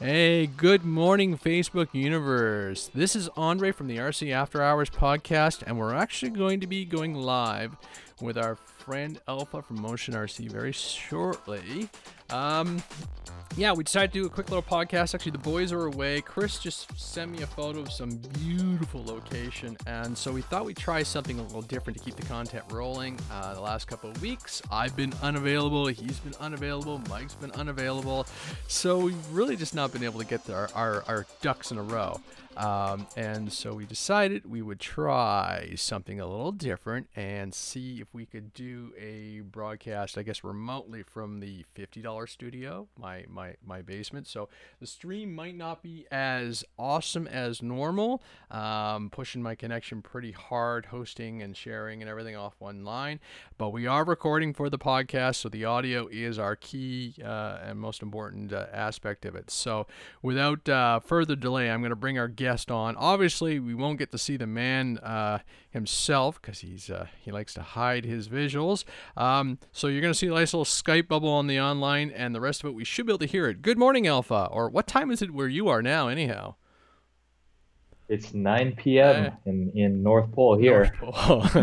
Hey, good morning, Facebook universe. This is Andre from the RC After Hours podcast, and we're actually going to be going live with our friend Alpha from Motion RC very shortly. Um, yeah, we decided to do a quick little podcast. Actually, the boys are away. Chris just sent me a photo of some beautiful location, and so we thought we'd try something a little different to keep the content rolling. Uh, the last couple of weeks, I've been unavailable. He's been unavailable. Mike's been unavailable. So we've really just not been able to get our, our, our ducks in a row. Um, and so we decided we would try something a little different and see if we could do a broadcast, I guess, remotely from the $50 studio, my, my, my basement. So the stream might not be as awesome as normal, um, pushing my connection pretty hard, hosting and sharing and everything off one line. But we are recording for the podcast, so the audio is our key uh, and most important uh, aspect of it. So without uh, further delay, I'm going to bring our guest guest on. Obviously, we won't get to see the man uh, himself because he's uh, he likes to hide his visuals. Um, so you're going to see a nice little Skype bubble on the online, and the rest of it we should be able to hear it. Good morning, Alpha. Or what time is it where you are now, anyhow? It's 9 p.m. Uh, in, in North Pole here. North Pole.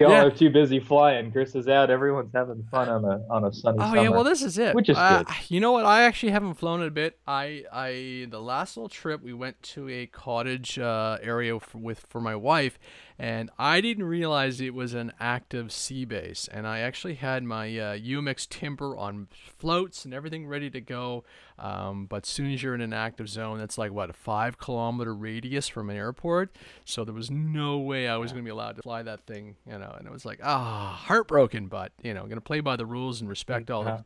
Y'all yeah. are too busy flying. Chris is out. Everyone's having fun on a on a sunny. Oh summer, yeah, well this is it. Which is uh, good. You know what? I actually haven't flown a bit. I I the last little trip we went to a cottage uh, area for, with for my wife, and I didn't realize it was an active sea base. And I actually had my uh, UMX Timber on floats and everything ready to go. Um, but as soon as you're in an active zone, that's like what a five kilometer radius from an airport. So there was no way I was going to be allowed to fly that thing, you know. And it was like ah, heartbroken. But you know, going to play by the rules and respect all the,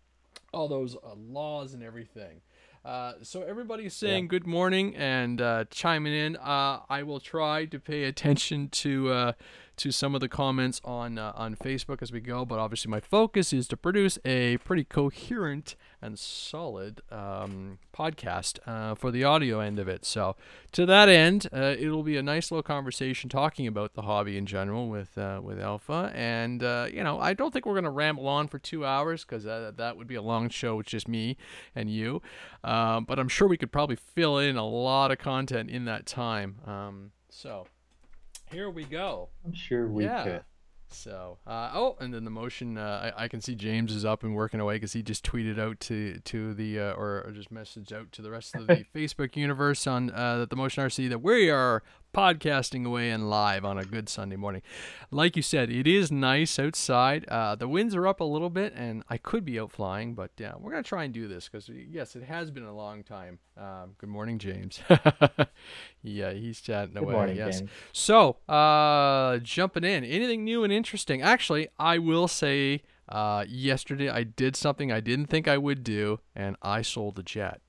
all those uh, laws and everything. Uh, so everybody's saying yeah. good morning and uh, chiming in. Uh, I will try to pay attention to uh, to some of the comments on uh, on Facebook as we go, but obviously my focus is to produce a pretty coherent and solid um, podcast uh, for the audio end of it. So to that end, uh, it'll be a nice little conversation talking about the hobby in general with uh, with Alpha, and uh, you know I don't think we're gonna ramble on for two hours because that would be a long show with just me and you, um, but I'm sure we could probably fill in a lot of content in that time. Um, so here we go. I'm sure we yeah. could. So, uh, oh, and then the motion. Uh, I, I, can see James is up and working away because he just tweeted out to to the uh, or, or, just messaged out to the rest of the Facebook universe on uh, the Motion RC that we are podcasting away and live on a good Sunday morning. Like you said, it is nice outside. Uh, the winds are up a little bit, and I could be out flying, but yeah, we're gonna try and do this because yes, it has been a long time. Um, good morning, James. yeah, he's chatting good away. Morning, yes. James. So, uh, jumping in, anything new and interesting? Actually, I will say. Uh, yesterday I did something I didn't think I would do, and I sold a jet.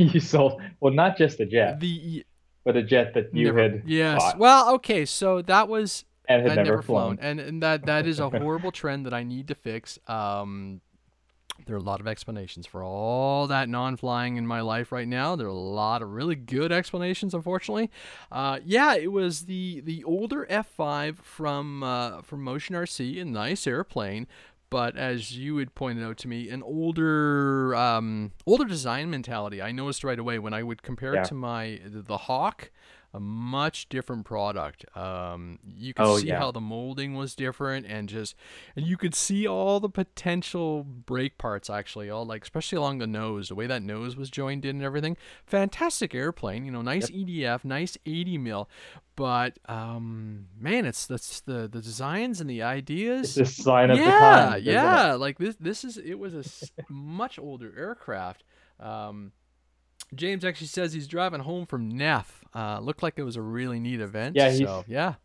you sold well, not just a jet, the but a jet that you never, had. Yes. Bought. Well, okay, so that was and had I'd never, never flown. flown, and and that that is a horrible trend that I need to fix. Um, there are a lot of explanations for all that non-flying in my life right now. There are a lot of really good explanations, unfortunately. Uh, yeah, it was the the older F5 from uh, from Motion RC, a nice airplane, but as you had pointed out to me, an older um, older design mentality. I noticed right away when I would compare Yeah. it to my the Hawk, a much different product. Um, you could Oh, see yeah. how the molding was different, and just and you could see all the potential brake parts actually, all like especially along the nose, the way that nose was joined in and everything. Fantastic airplane, you know, nice EDF, nice 80 mil, but um, man, it's that's the the designs and the ideas It's a sign of yeah, the times. isn't yeah. Like this, this is it was a much older aircraft. Um, James actually says he's driving home from Neff. Uh, looked like it was a really neat event. Yeah, so yeah.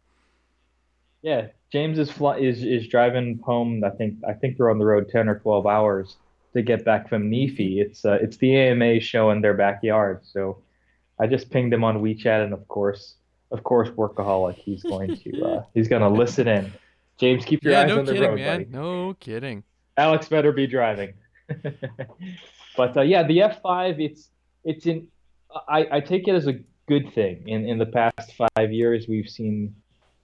Yeah, James is fly, is is driving home. I think I think they're on the road ten or twelve hours to get back from Nefi. It's uh, it's the AMA show in their backyard. So I just pinged him on WeChat, and of course, of course, workaholic. He's going to uh, he's gonna listen in. James, keep your Yeah, eyes no on the kidding, road, man. buddy. No kidding. Alex better be driving. but uh, yeah, the F5, it's it's in. I, I take it as a good thing. In in the past five years, we've seen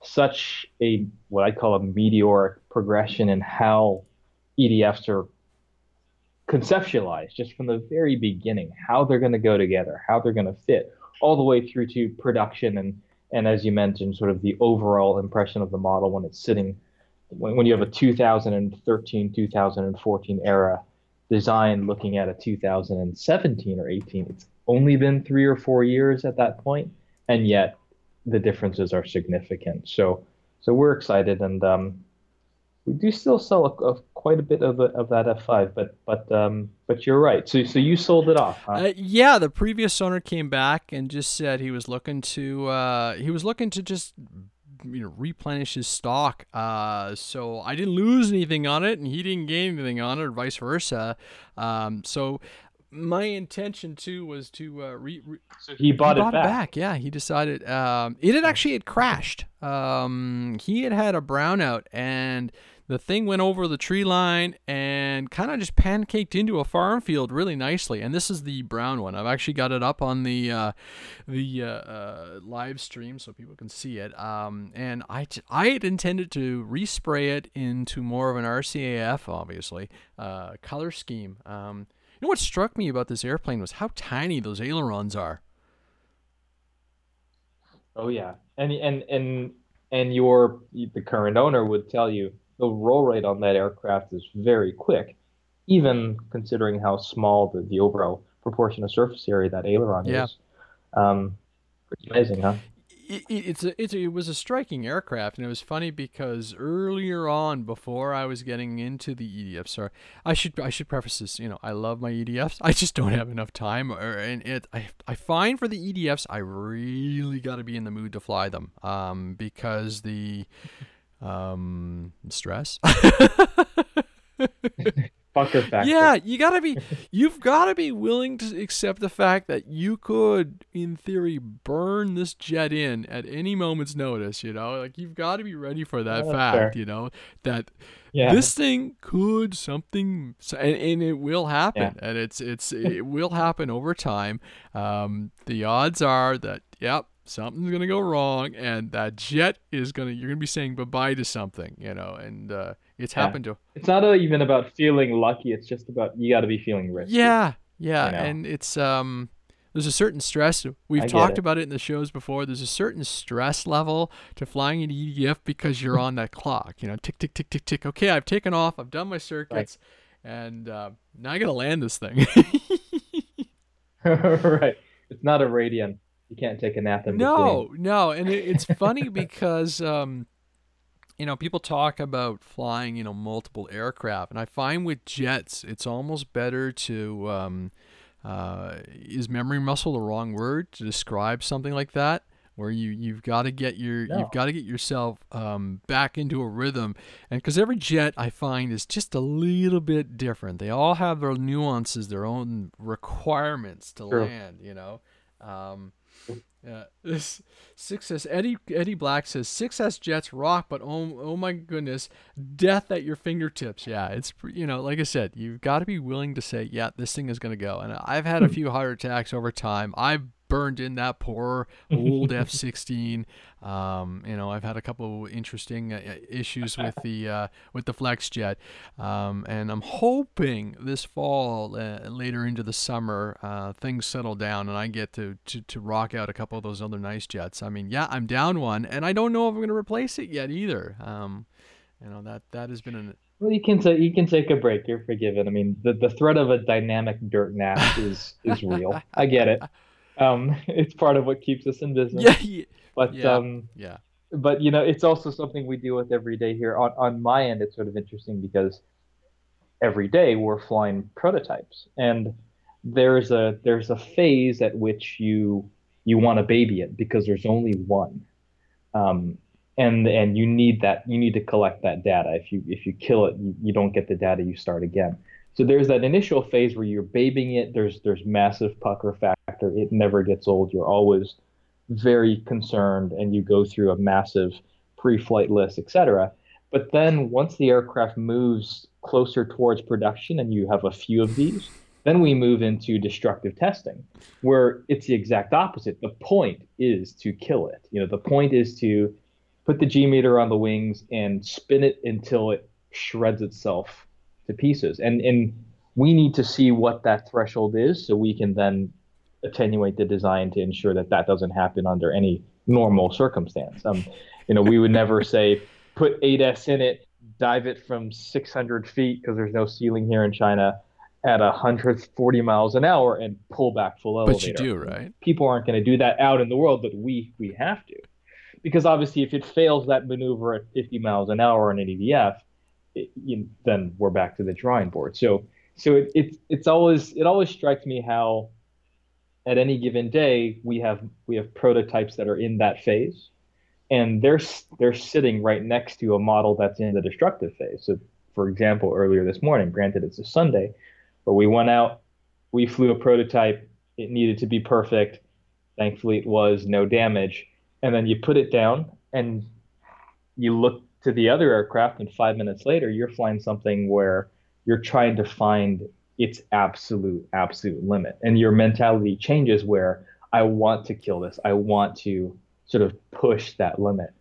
such a what I call a meteoric progression in how EDFs are conceptualized just from the very beginning how they're going to go together, how they're going to fit, all the way through to production and and as you mentioned, sort of the overall impression of the model when it's sitting when, when you have a 2013 2014 era design looking at a 2017 or 18 it's only been three or four years at that point and yet the differences are significant. So so we're excited and um, we do still sell a, a, quite a bit of, a, of that F5, but but um, but you're right. So so you sold it off, huh? Uh, yeah, the previous owner came back and just said he was looking to uh, he was looking to just you know replenish his stock. Uh, so I didn't lose anything on it, and he didn't gain anything on it, or vice versa. Um, so my intention too was to uh, re, re- so he bought, he it, back. it back. Yeah, he decided um, it had actually had crashed. Um, he had had a brownout and the thing went over the tree line and kind of just pancaked into a farm field really nicely. And this is the brown one. I've actually got it up on the uh, the uh, uh, live stream so people can see it. Um, and I, t- I had intended to respray it into more of an RCAF, obviously, uh, color scheme. You know what struck me about this airplane was how tiny those ailerons are. Oh yeah, and and and and your the current owner would tell you the roll rate on that aircraft is very quick, even considering how small the, the overall proportion of surface area that aileron Yeah. is. Um, pretty amazing, huh? It, it- it's a, it's a, it was a striking aircraft, and it was funny because earlier on, before I was getting into the EDFs, sorry, I should I should preface this. You know, I love my EDFs. I just don't have enough time, or, and it I I find for the EDFs, I really got to be in the mood to fly them, um, because the um stress. Fucker factor. Yeah, you gotta be, you've gotta be willing to accept the fact that you could, in theory, burn this jet in at any moment's notice. You know, like you've got to be ready for that Yeah, fact. fair. You know that Yeah. this thing could something, and, and it will happen, and it's it's it will happen over time. Um, the odds are that yep. Something's gonna go wrong, and that jet is gonna. You're gonna be saying bye bye to something, you know, and uh, it's Yeah. happened to It's not even about feeling lucky. It's just about you got to be feeling risky. Yeah, yeah, you know? and it's um there's a certain stress. We've I talked it. about it in the shows before. There's a certain stress level to flying an EDF because you're on that clock. You know, tick tick tick tick tick. Okay, I've taken off. I've done my circuits, and uh, now I gotta land this thing. right. It's not a radian. You can't take a nap in no, no, and it, it's funny because um, you know people talk about flying you know multiple aircraft, and I find with jets it's almost better to um, uh, is memory muscle the wrong word to describe something like that where you you've got to get your No. you've got to get yourself um, back into a rhythm and because every jet i find is just a little bit different they all have their nuances their own requirements to True. land you know um, yeah, this six Eddie Eddie Black says six S jets rock, but oh oh my goodness, death at your fingertips. Yeah, it's you know like I said, you've got to be willing to say, yeah, this thing is gonna go. And I've had a few heart attacks over time. I've burned in that poor old F-16. Um, you know, I've had a couple of interesting uh, issues with the uh, with the flex jet, um, and I'm hoping this fall, uh, later into the summer, uh, things settle down and I get to, to to rock out a couple of those other nice jets. I mean, yeah, I'm down one, and I don't know if I'm going to replace it yet either. Um, you know that that has been an Well, you can take you can take a break. You're forgiven. I mean, the, the threat of a dynamic dirt nap is is real. I get it. Um, it's part of what keeps us in business. yeah yeah But yeah. um, yeah but you know, it's also something we deal with every day here. On on my end, it's sort of interesting because every day we're flying prototypes, and there's a there's a phase at which you you want to baby it because there's only one, um, and and you need that you need to collect that data. If you if you kill it, you, you don't get the data. You start again. So there's that initial phase where you're babying it. There's there's massive pucker factor. It never gets old. You're always very concerned and you go through a massive pre-flight list, etc. But then once the aircraft moves closer towards production and you have a few of these, then we move into destructive testing, where it's the exact opposite. The point is to kill it. You know, the point is to put the G meter on the wings and spin it until it shreds itself to pieces. And and we need to see what that threshold is so we can then attenuate the design to ensure that that doesn't happen under any normal circumstance. Um, you know, we would never say put 8S in it, dive it from 600 feet because there's no ceiling here in China at 140 miles an hour and pull back full elevator. But you do, right? People aren't going to do that out in the world, but we we have to, because obviously, if it fails that maneuver at 50 miles an hour on an EDF, it, you, then we're back to the drawing board. So so it, it it's always it always strikes me how at any given day we have we have prototypes that are in that phase and they're they're sitting right next to a model that's in the destructive phase so for example earlier this morning granted it's a sunday but we went out we flew a prototype it needed to be perfect thankfully it was no damage and then you put it down and you look to the other aircraft and five minutes later you're flying something where you're trying to find its absolute absolute limit. And your mentality changes where i want to kill this. I want to sort of push that limit.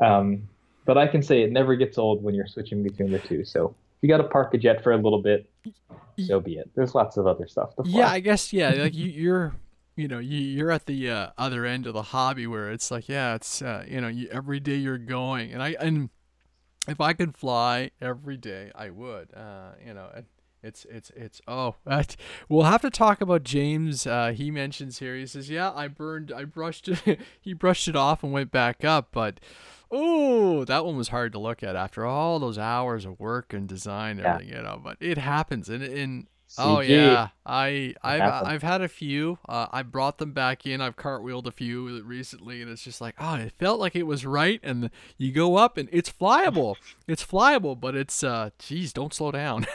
Um, but i can say it never gets old when you're switching between the two. So you got to park a jet for a little bit so be it. There's lots of other stuff to fly. yeah i guess yeah like you, you're you know you, you're at the uh, other end of the hobby where it's like yeah it's uh, you know you, every day you're going. And i and if i could fly every day i would uh, you know it's it's it's oh we'll have to talk about James. Uh, he mentions here. He says, "Yeah, I burned. I brushed it. he brushed it off and went back up, but." Oh, that one was hard to look at after all those hours of work and design and yeah. everything, you know. But it happens, and and Oh yeah, I I've I've had a few. Uh, I brought them back in. I've cartwheeled a few recently, and it's just like, oh, it felt like it was right. And you go up, and it's flyable. it's flyable, but it's uh, geez, don't slow down.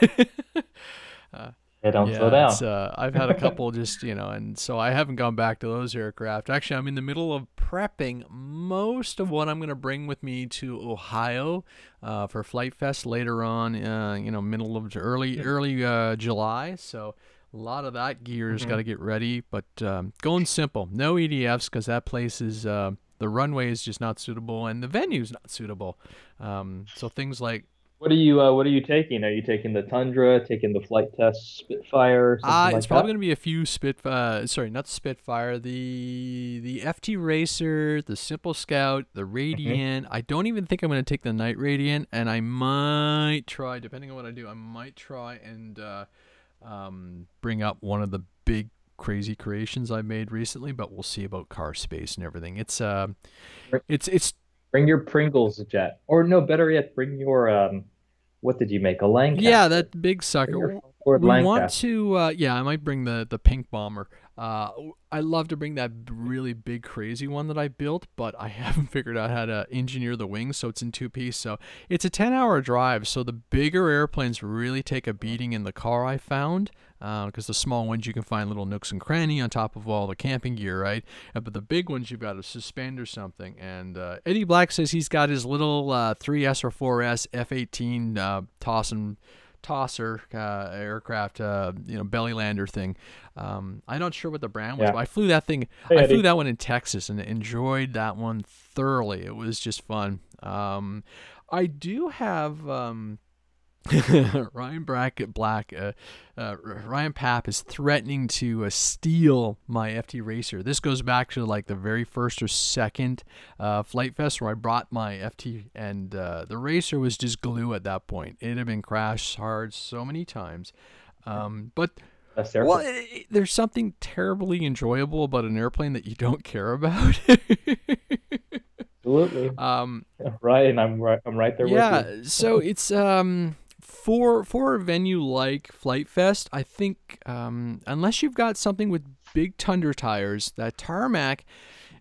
uh, they don't yeah, slow down. Uh, I've had a couple just, you know, and so I haven't gone back to those aircraft. Actually, I'm in the middle of prepping most of what I'm going to bring with me to Ohio uh, for FliteFest later on, uh, you know, middle of early, early uh, July. So a lot of that gear's mm-hmm. got to get ready, but um, going simple. No EDFs because that place is, uh, the runway is just not suitable and the venue's not suitable. Um, so things like what are you uh, What are you taking? Are you taking the Tundra? Taking the Flite Test Spitfire? Uh, it's like probably going to be a few Spitfire. Sorry, not Spitfire. The the FT Racer, the Simple Scout, the mm-hmm. Radian. Mm-hmm. I don't even think I'm going to take the Night Radian, and I might try, depending on what I do, I might try and uh, um, bring up one of the big crazy creations I made recently. But we'll see about car space and everything. It's uh, it's it's Bring your Pringles jet, or no, better yet, bring your um, what did you make? A Lancaster? Yeah, that big sucker. We Lancaster. want to, uh, yeah, I might bring the the pink bomber. Uh, I love to bring that really big, crazy one that I built, but I haven't figured out how to engineer the wings, so it's in two piece. So it's a 10 hour drive. So the bigger airplanes really take a beating in the car, I found, because uh, the small ones you can find little nooks and cranny on top of all the camping gear, right? Uh, but the big ones you've got to suspend or something. And uh, Eddie Black says he's got his little 3S uh, or 4S F 18 uh, tossing tosser uh, aircraft, uh, you know, belly lander thing. Um, I'm not sure what the brand was, yeah. but I flew that thing. Hey, I flew that one in Texas and enjoyed that one thoroughly. It was just fun. Um, I do have. Um, Ryan Brackett Black, uh, uh, Ryan Papp is threatening to uh, steal my FT Racer. This goes back to like the very first or second uh, FliteFest where I brought my FT, and uh, the Racer was just glue at that point. It had been crashed hard so many times, um, but. Well, it, it, there's something terribly enjoyable about an airplane that you don't care about. Absolutely. Um, right, and I'm right. I'm right there. With you. Yeah. so it's um, for for a venue like FliteFest, I think um, unless you've got something with big Tundra tires, that tarmac,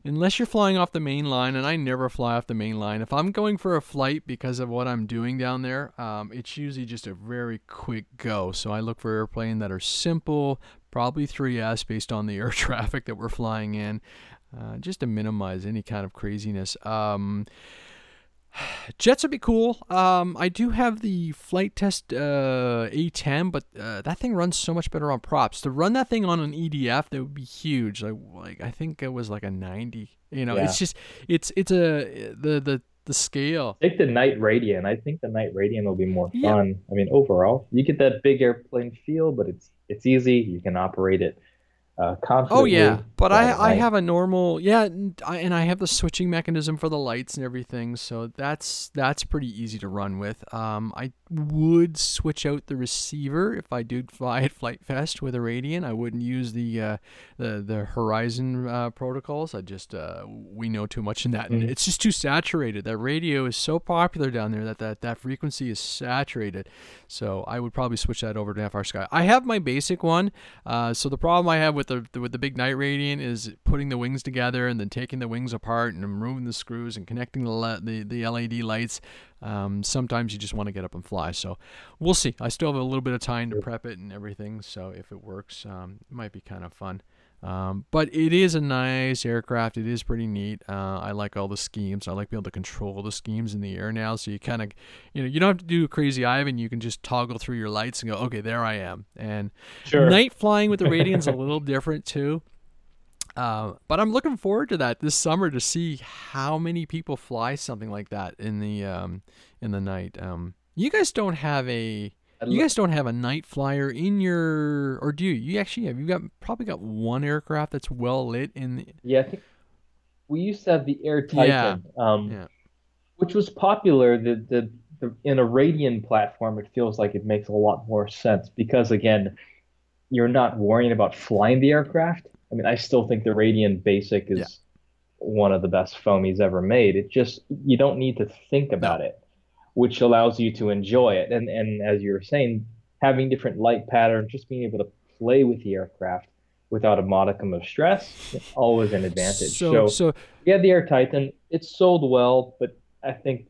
unless you're flying off the main line, and I never fly off the main line. If I'm going for a flight because of what I'm doing down there, um, it's usually just a very quick go. So I look for airplane that are simple, probably 3S based on the air traffic that we're flying in, uh, just to minimize any kind of craziness. Um, Jets would be cool. Um, I do have the Flite Test uh, A10, but uh, that thing runs so much better on props. To run that thing on an EDF, that would be huge. Like, like I think it was like a 90. You know, yeah. it's just it's it's a the the the scale. Take the night Radian. I think the night Radian will be more Yeah. fun. I mean, overall, you get that big airplane feel, but it's it's easy. You can operate it uh, Oh yeah, but I, I have a normal yeah, I, and I have the switching mechanism for the lights and everything, so that's that's pretty easy to run with. Um, I would switch out the receiver if I did fly at FliteFest with a Radian. I wouldn't use the uh, the the Horizon uh, protocols. I just uh, we know too much in that, and Mhm. it's just too saturated. That radio is so popular down there that that, that frequency is saturated. So I would probably switch that over to FrSky. I have my basic one. Uh, so the problem I have with the with the big night radian is putting the wings together and then taking the wings apart and removing the screws and connecting the le- the, the LED lights. Um, sometimes you just want to get up and fly. So we'll see. I still have a little bit of time to prep it and everything. So if it works, um, it might be kind of fun. Um, but it is a nice aircraft. It is pretty neat. Uh, I like all the schemes. I like being able to control the schemes in the air now. So you kind of, you know, you don't have to do crazy Ivan. You can just toggle through your lights and go, okay, there I am. And Sure. night flying with the Radian's a little different too. Uh, but I'm looking forward to that this summer to see how many people fly something like that in the um, in the night. Um, you guys don't have a you guys don't have a night flyer in your or do you? You actually have you got probably got one aircraft that's well lit in the, Yeah, I think we used to have the Air Yeah. Titan, um, Yeah. which was popular. The, the the in a Radian platform, it feels like it makes a lot more sense because again, you're not worrying about flying the aircraft. I mean, I still think the Radian Basic is Yeah. one of the best foamies ever made. It just you don't need to think about it, which allows you to enjoy it. And and as you were saying, having different light patterns, just being able to play with the aircraft without a modicum of stress, always an advantage. So so Yeah, the Air Titan, it's sold well, but I think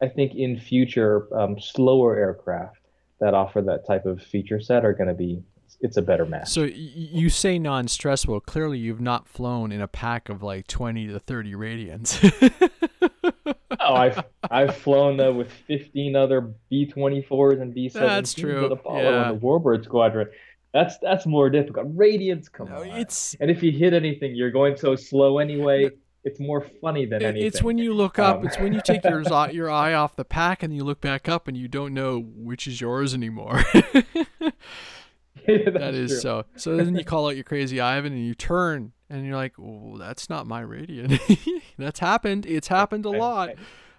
I think in future um, slower aircraft that offer that type of feature set are going to be it's a better match. so you say non-stressful. Clearly, you've not flown in a pack of like twenty to thirty Radians. oh, I've I've flown uh, with 15 other B-24s and B-17s That's true, at Apollo yeah. and the Warbird Squadron. That's that's more difficult. Radians, come No, on. it's And if you hit anything, you're going so slow anyway. It's more funny than anything. It's when you look up. Um, It's when you take your eye- your eye off the pack and you look back up and you don't know which is yours anymore. that That's true. so. So then you call out your crazy Ivan and you turn and you're like, "Oh, that's not my Radian." that's happened. It's happened a lot. I-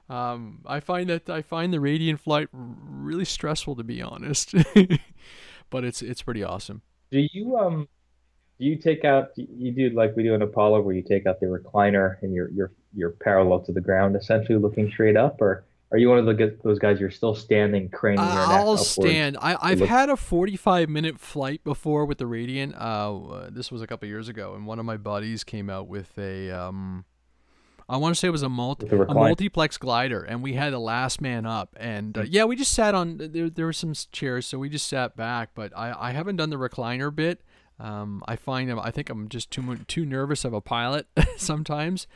Um, I find that I find the Radian flight really stressful to be honest, but it's it's pretty awesome. Do you um do you take out you do like we do in Apollo where you take out the recliner and you're you're you're parallel to the ground essentially looking straight up or are you one of the, those guys you're still standing craning your neck I'll upwards? stand. I, I've look- had a 45 minute flight before with the Radian. Uh, uh, this was a couple years ago, and one of my buddies came out with a. Um, I want to say it was a multi, a multiplex glider, and we had a last man up, and uh, yeah, we just sat on. There, there were some chairs, so we just sat back. But I, I haven't done the recliner bit. Um, I find I'm- I think I'm just too too nervous of a pilot sometimes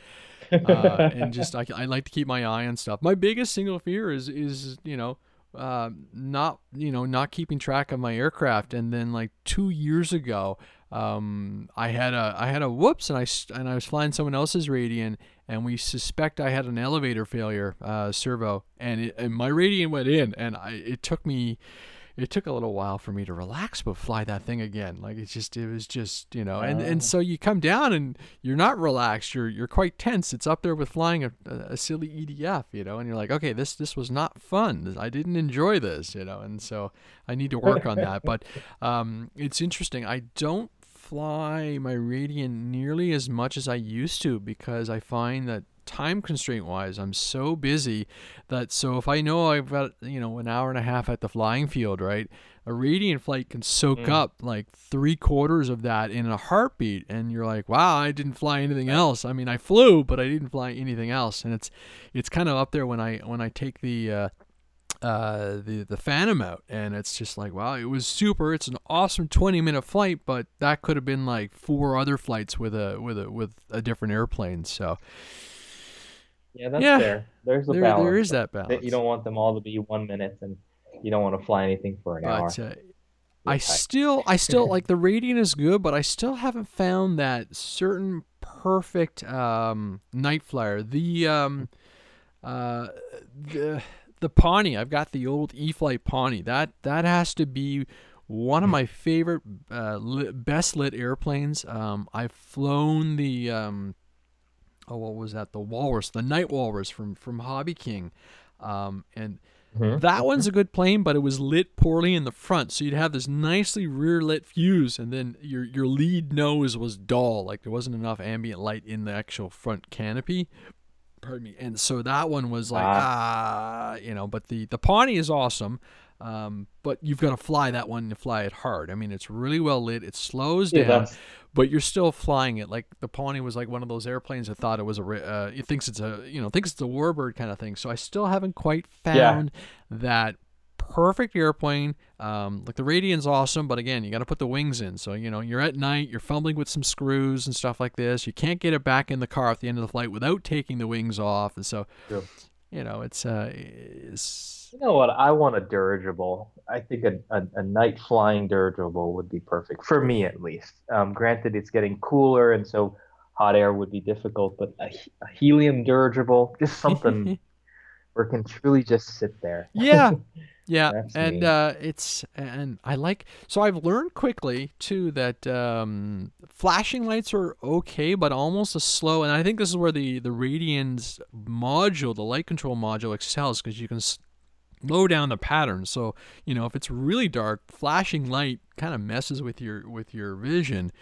uh, and just I, I like to keep my eye on stuff. My biggest single fear is is you know uh, not you know not keeping track of my aircraft. And then like two years ago, um, I had a I had a whoops, and I and I was flying someone else's Radian, and we suspect I had an elevator failure uh, servo, and it, and my Radian went in, and I it took me. It took a little while for me to relax, but fly that thing again. Like it's just, it was just, you know, and, and so you come down and you're not relaxed. You're you're quite tense. It's up there with flying a, a, a silly EDF, you know, and you're like, okay, this this was not fun. I didn't enjoy this, you know, and so I need to work on that. But um, it's interesting. I don't fly my Radian nearly as much as I used to because I find that time constraint wise I'm so busy that so if I know I've got you know an hour and a half at the flying field right a Radian flight can soak Mm. up like three quarters of that in a heartbeat and you're like wow I didn't fly anything else I mean I flew but I didn't fly anything else and it's it's kind of up there when I when I take the uh, uh, the the Phantom out, and it's just like wow, it was super. It's an awesome twenty minute flight, but that could have been like four other flights with a with a with a different airplane. So Yeah, that's Yeah. fair. There's a there balance. there is that balance. You don't want them all to be one minute and you don't want to fly anything for an hour. uh, I tight. still I still like the rating is good, but I still haven't found that certain perfect um, night flyer. The um, Uh, the the Pawnee, I've got the old E Flight Pawnee. That that has to be one of my favorite, uh, lit, best lit airplanes. Um, I've flown the um, oh, what was that? The Walrus, the Night Walrus from from Hobby King, um, and mm-hmm. that one's a good plane, but it was lit poorly in the front, so you'd have this nicely rear lit fuse, and then your your lead nose was dull, like there wasn't enough ambient light in the actual front canopy. Pardon me. And so that one was like ah, ah you know, but the the Pawnee is awesome. Um, but you've got to fly that one and fly it hard. I mean, it's really well lit. It slows yeah, down, but you're still flying it. Like the Pawnee was like one of those airplanes that thought it was a. Uh, it thinks it's a you know thinks it's a warbird kind of thing. So I still haven't quite found yeah. that perfect airplane. Um, like the Radian's awesome, but again, you got to put the wings in. So you know you're at night, you're fumbling with some screws and stuff like this. You can't get it back in the car at the end of the flight without taking the wings off, and so yeah. you know it's uh, it's you know what? I want a dirigible. I think a, a, a night flying dirigible would be perfect for me, at least. Um, granted, it's getting cooler, and so hot air would be difficult. But a, a helium dirigible, just something where it can truly just sit there. Yeah, yeah, and uh, it's and I like. So I've learned quickly too that um, flashing lights are okay, but almost a slow. And I think this is where the the Radian's module, the light control module, excels because you can low down the pattern. So, you know, if it's really dark, flashing light kind of messes with your with your vision.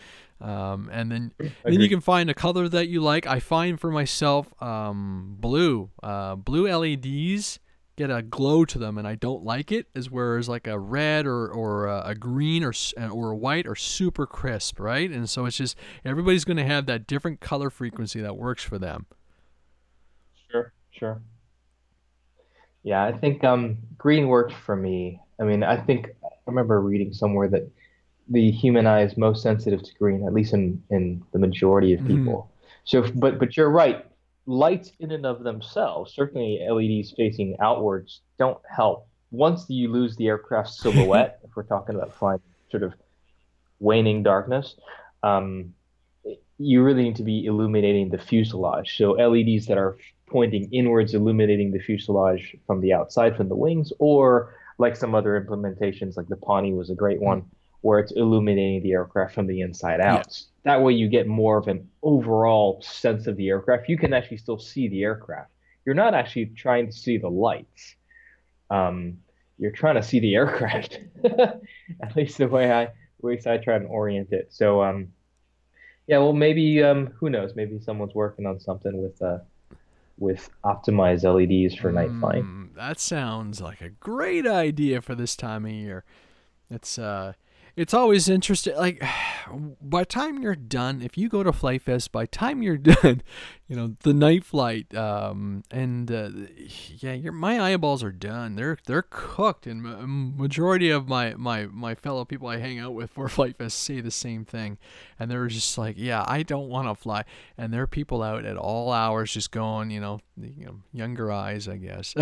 Um, and then then you can find a color that you like. I find for myself um, blue. Uh, blue LEDs get a glow to them, and I don't like it. As whereas like a red or or a green or or a white are super crisp, right? And so it's just everybody's going to have that different color frequency that works for them. Sure, sure. Yeah, I think um, green worked for me. I mean, I think I remember reading somewhere that the human eye is most sensitive to green, at least in, in the majority of mm-hmm. people. Mm. So, but but you're right. Lights in and of themselves, certainly LEDs facing outwards, don't help. Once you lose the aircraft silhouette, if we're talking about flying sort of waning darkness, um, you really need to be illuminating the fuselage. So LEDs that are pointing inwards, illuminating the fuselage from the outside, from the wings, or like some other implementations, like the Pawnee was a great one, where it's illuminating the aircraft from the inside out. Yeah. That way, you get more of an overall sense of the aircraft. You can actually still see the aircraft. You're not actually trying to see the lights. Um, you're trying to see the aircraft. At least the way I, at least I try and orient it. So, um, yeah, well, maybe um, who knows? Maybe someone's working on something with uh, with optimized LEDs for night flying. Mm, that sounds like a great idea for this time of year. It's uh it's always interesting. Like, by the time you're done, if you go to FliteFest, by time you're done, you know the night flight, um, and uh, yeah, your my eyeballs are done. They're they're cooked, and majority of my my my fellow people I hang out with for FliteFest say the same thing, and they're just like, yeah, I don't want to fly, and there are people out at all hours just going, you know, you know younger eyes, I guess.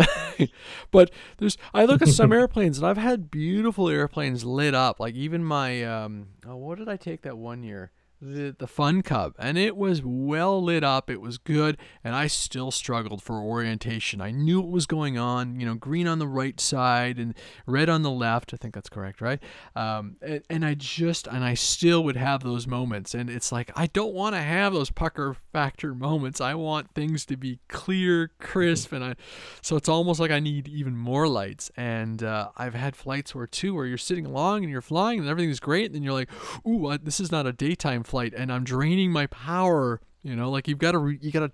but there's I look at some airplanes, and I've had beautiful airplanes lit up, like even my um, oh, what did I take that one year? The the Fun Cub, and it was well lit up. It was good, and I still struggled for orientation. I knew what was going on. You know, green on the right side and red on the left. I think that's correct, right? Um, and, and I just and I still would have those moments, and it's like I don't want to have those pucker factor moments. I want things to be clear, crisp, and I. So it's almost like I need even more lights. And uh, I've had flights where too, where you're sitting along and you're flying and everything's great, and then you're like, ooh, this is not a daytime flight flight and I'm draining my power. You know, like you've got to re- you got to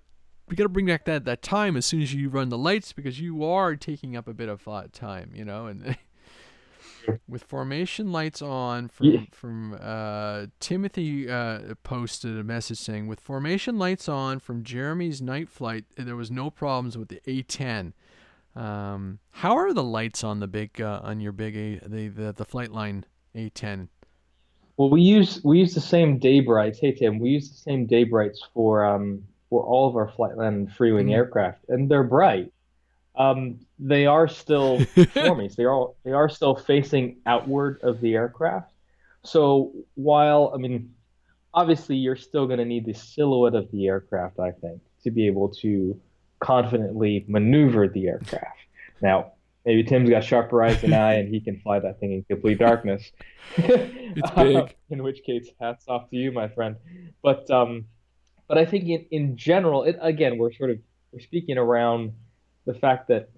you got to bring back that that time as soon as you run the lights because you are taking up a bit of time. You know, and with formation lights on from yeah. from uh, Timothy uh, posted a message saying with formation lights on from Jeremy's night flight there was no problems with the A10. Um, how are the lights on the big uh, on your big A the, the the Flightline A10? Well, we use we use the same day brights. Hey Tim, we use the same day brights for um for all of our Flightline Freewing mm. aircraft, and they're bright. Um, they are still forming. they are they are still facing outward of the aircraft. So while I mean, obviously you're still going to need the silhouette of the aircraft, I think, to be able to confidently maneuver the aircraft. Now, maybe Tim's got sharper eyes than I, and he can fly that thing in complete darkness. it's big. in which case, hats off to you, my friend. But um, but I think in, in general, it, again, we're sort of we're speaking around the fact that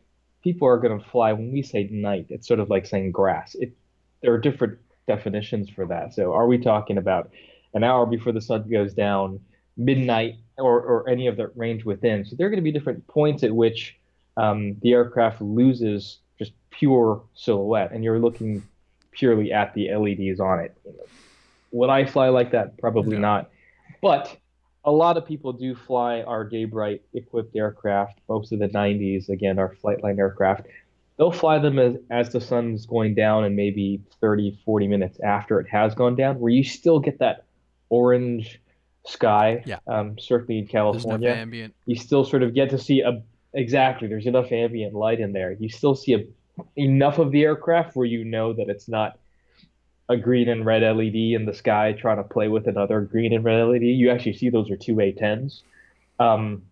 people are going to fly. When we say night, it's sort of like saying grass. It there are different definitions for that. So, are we talking about an hour before the sun goes down, midnight, or, or any of the range within? So, there are going to be different points at which um, the aircraft loses just pure silhouette, and you're looking purely at the LEDs on it. Would I fly like that? Probably not. But a lot of people do fly our Daybright equipped aircraft. Most of the 90s, again, our Flightline aircraft. They'll fly them as, as the sun's going down and maybe 30, 40 minutes after it has gone down, where you still get that orange sky. Yeah. Um, certainly in California, ambient. you still sort of get to see a exactly. There's enough ambient light in there. You still see a, enough of the aircraft where you know that it's not a green and red LED in the sky trying to play with another green and red LED. You actually see those are two A10s. Um,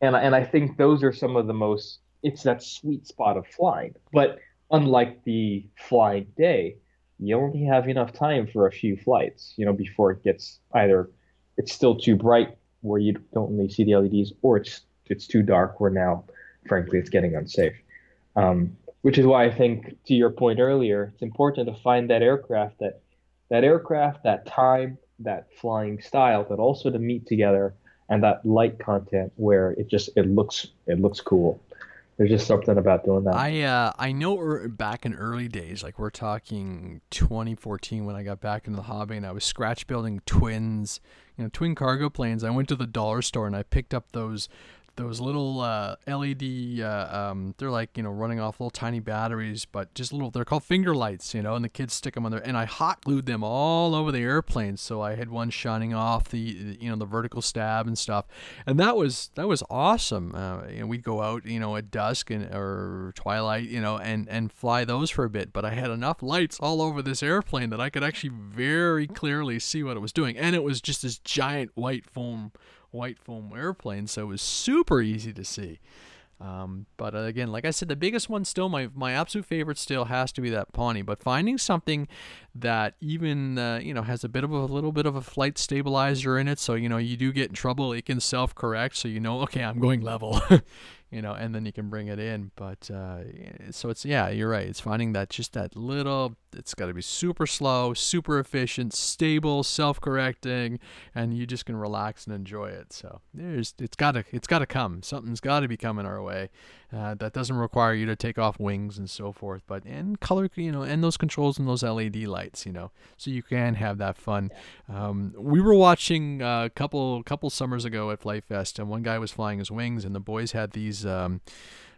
and, and I think those are some of the most, it's that sweet spot of flying. But unlike the flying day, you only have enough time for a few flights, you know, before it gets either it's still too bright where you don't really see the LEDs, or it's it's too dark where now, frankly, it's getting unsafe. Um, which is why I think, to your point earlier, it's important to find that aircraft that that aircraft, that time, that flying style, but also to meet together and that light content where it just it looks it looks cool. There's just something about doing that. I uh, I know back in early days, like we're talking 2014 when I got back into the hobby and I was scratch building twins, you know, twin cargo planes. I went to the dollar store and I picked up those those little uh, LED. Uh, um, they're like you know running off little tiny batteries, but just little. They're called finger lights, you know, and the kids stick them on there. And I hot glued them all over the airplane, so I had one shining off the you know the vertical stab and stuff. And that was that was awesome. Uh, know, we'd go out you know at dusk and or twilight, you know, and and fly those for a bit. But I had enough lights all over this airplane that I could actually very clearly see what it was doing, and it was just this giant white foam white foam airplane, so it was super easy to see. Um, but uh, again, like I said, the biggest one still, my my absolute favorite still has to be that Pawnee. But finding something that even uh, you know has a bit of a, a little bit of a flight stabilizer in it, so you know you do get in trouble, it can self correct, so you know okay, I'm going level. you know, and then you can bring it in. But uh, so it's yeah, you're right. It's finding that just that little. It's got to be super slow, super efficient, stable, self-correcting, and you just can relax and enjoy it. So there's it's got to it's got to come. Something's got to be coming our way. Uh, that doesn't require you to take off wings and so forth, but and color, you know, and those controls and those LED lights, you know, so you can have that fun. Um, we were watching uh, a couple couple summers ago at FliteFest, and one guy was flying his wings, and the boys had these. Um,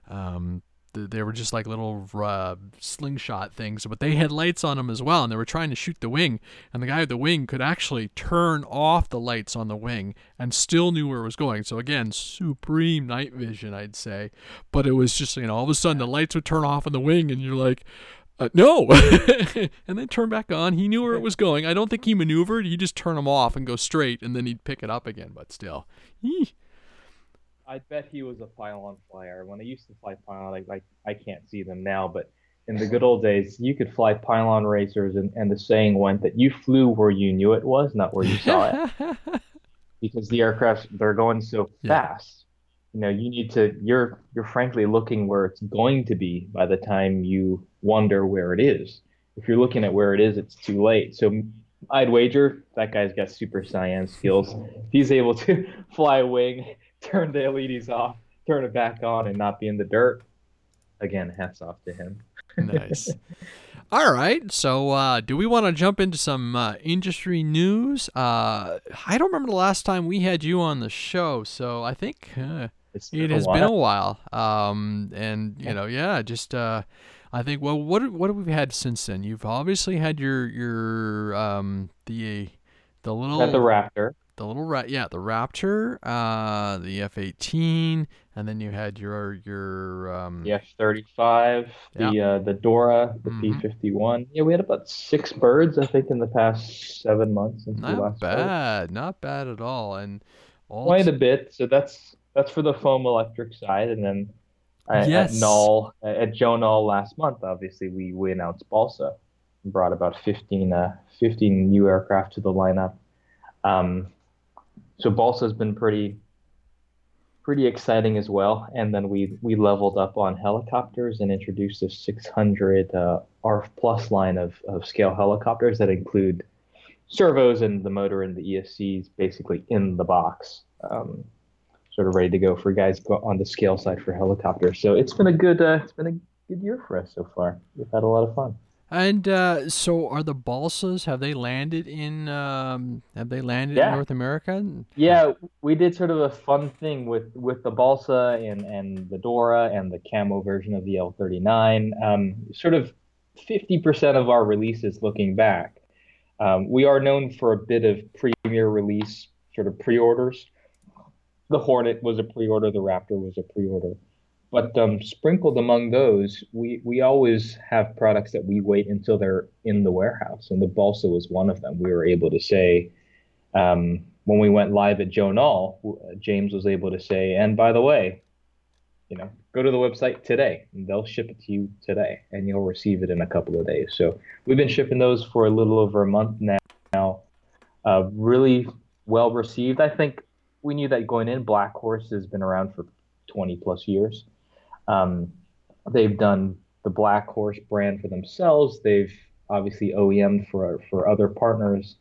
um, they were just like little uh, slingshot things, but they had lights on them as well, and they were trying to shoot the wing. And the guy with the wing could actually turn off the lights on the wing and still knew where it was going. So again, supreme night vision, I'd say. But it was just you know all of a sudden the lights would turn off on the wing, and you're like. Uh, no, and then turn back on. He knew where it was going. I don't think he maneuvered. He just turn them off and go straight, and then he'd pick it up again. But still, Eeh. I bet he was a pylon flyer. When I used to fly pylon, like, like I can't see them now, but in the good old days, you could fly pylon racers, and, and the saying went that you flew where you knew it was, not where you saw it, because the aircraft they're going so Yeah. fast. You know, you need to. You're you're frankly looking where it's going to be by the time you wonder where it is. If you're looking at where it is, it's too late. So I'd wager that guy's got super science skills. He's able to fly a wing, turn the LEDs off, turn it back on, and not be in the dirt. Again, hats off to him. nice. All right. So, uh, do we want to jump into some uh, industry news? Uh, I don't remember the last time we had you on the show, so I think uh, It's it has while. been a while. Um, and you know, yeah, just uh, I think. Well, what what have we had since then? You've obviously had your your um the the little At the Raptor. The little ra- yeah the Raptor, uh, the F eighteen, and then you had your your um the F-35, the uh, the Dora, the Mhm. P-51. Yeah, we had about six birds, I think, in the past seven months since we not last spoke. bad, not bad at all, and all Quite a bit. So that's that's for the foam electric side, and then at, Yes. at Nall at Joe Nall last month, obviously we we announced Balsa, and brought about 15 uh, 15 new aircraft to the lineup. Um, so Balsa has been pretty pretty exciting as well. And then we we leveled up on helicopters and introduced a 600 uh, ARF plus line of, of scale helicopters that include servos and the motor and the ESCs basically in the box, um, sort of ready to go for guys on the scale side for helicopters. So it's been a good uh, it's been a good year for us so far. We've had a lot of fun. And uh, so, are the balsas? Have they landed in? Um, have they landed Yeah. in North America? Yeah, we did sort of a fun thing with with the balsa and and the Dora and the camo version of the L39. Um, sort of 50% of our releases looking back. Um, we are known for a bit of premiere release sort of pre-orders. The Hornet was a pre-order, the Raptor was a pre-order. But um, sprinkled among those, we, we always have products that we wait until they're in the warehouse, and the Balsa was one of them. We were able to say, um, when we went live at Joe Nall, uh, James was able to say, and by the way, you know, go to the website today, and they'll ship it to you today, and you'll receive it in a couple of days. So we've been shipping those for a little over a month now. Now, uh, really well received. I think we knew that going in. Black Horse has been around for 20 plus years. Um, they've done the Black Horse brand for themselves. They've obviously OEM for for other partners,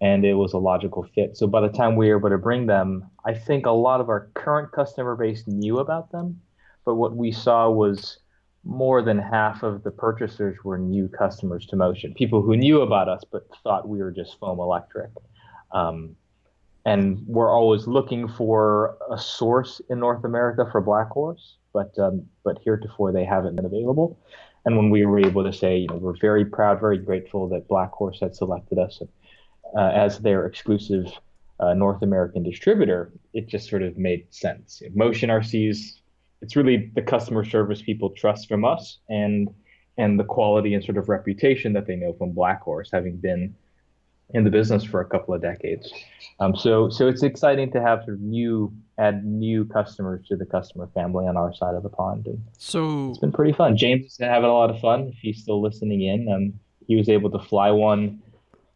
and it was a logical fit. So by the time we were able to bring them, I think a lot of our current customer base knew about them, but what we saw was more than half of the purchasers were new customers to Motion, people who knew about us but thought we were just foam electric. Um, and we're always looking for a source in North America for Black Horse, but um, but heretofore they haven't been available. And when we were able to say, you know, we're very proud, very grateful that Black Horse had selected us uh, as their exclusive uh, North American distributor, it just sort of made sense. Motion RCs, it's really the customer service people trust from us, and and the quality and sort of reputation that they know from Black Horse, having been in the business for a couple of decades. Um, so so it's exciting to have sort of new add new customers to the customer family on our side of the pond, and So, it's been pretty fun. James is having a lot of fun. If he's still listening in, um, he was able to fly one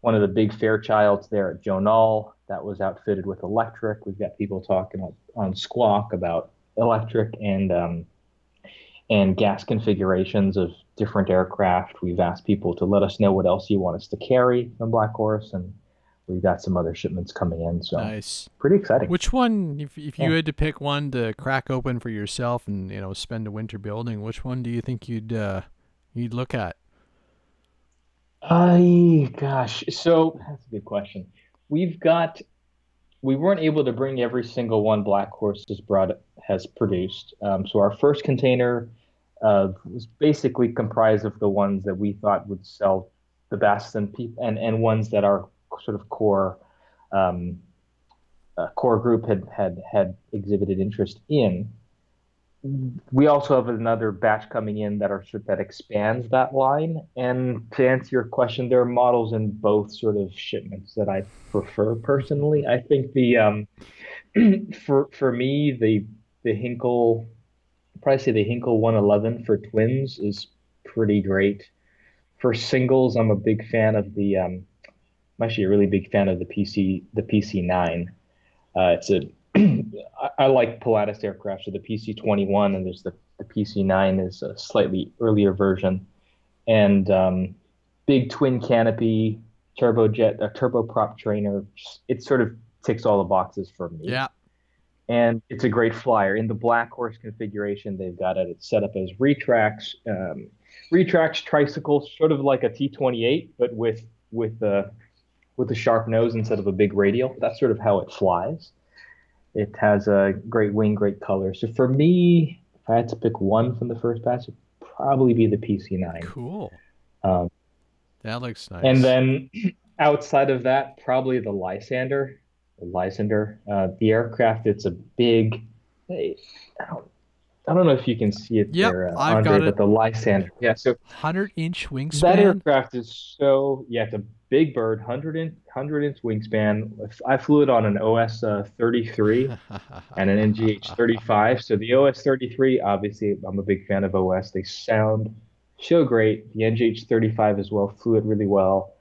one of the big Fairchilds there at Joe Nall that was outfitted with electric. We've got people talking on, on Squawk about electric and um, and gas configurations of different aircraft. We've asked people to let us know what else you want us to carry on Black Horse, and we've got some other shipments coming in. So nice. pretty exciting. Which one, if if you Yeah. had to pick one to crack open for yourself and you know spend a winter building, which one do you think you'd uh, you'd look at? I gosh, so that's a good question. We've got we weren't able to bring every single one Black Horse has brought has produced. Um, so our first container uh, was basically comprised of the ones that we thought would sell the best and peop- and and ones that our sort of core um, uh, core group had had had exhibited interest in. We also have another batch coming in that are sort that expands that line. And to answer your question, there are models in both sort of shipments that I prefer personally. I think the um, for for me the the Heinkel probably say the Heinkel 111 for twins is pretty great. For singles, I'm a big fan of the um, I'm actually a really big fan of the PC the PC9. Uh, it's a I, I like Pilatus aircraft, so the PC21 and there's the, the PC9 is a slightly earlier version, and um, big twin canopy, turbojet, a turboprop trainer. It sort of ticks all the boxes for me Yeah. And it's a great flyer. In the Black Horse configuration, they've got it it's set up as retracts, um, retracts tricycle, sort of like a T28, but with with the with a sharp nose instead of a big radial. That's sort of how it flies. It has a great wing, great color. So for me, if I had to pick one from the first batch, it'd probably be the PC9. Cool. Um, That looks nice. and then outside of that, probably the Lysander. Lysander. Uh, the aircraft, it's a big. I don't, I don't know if you can see it Yep, there, uh, I've Andre, got it. but the Lysander. Yeah, so hundred inch wingspan. that aircraft is so. Yeah, it's a big bird, 100 inch, 100 inch wingspan. I flew it on an OS uh, 33 and an NGH 35. So the OS 33, obviously, I'm a big fan of OS. They sound so great. The NGH 35 as well flew it really well.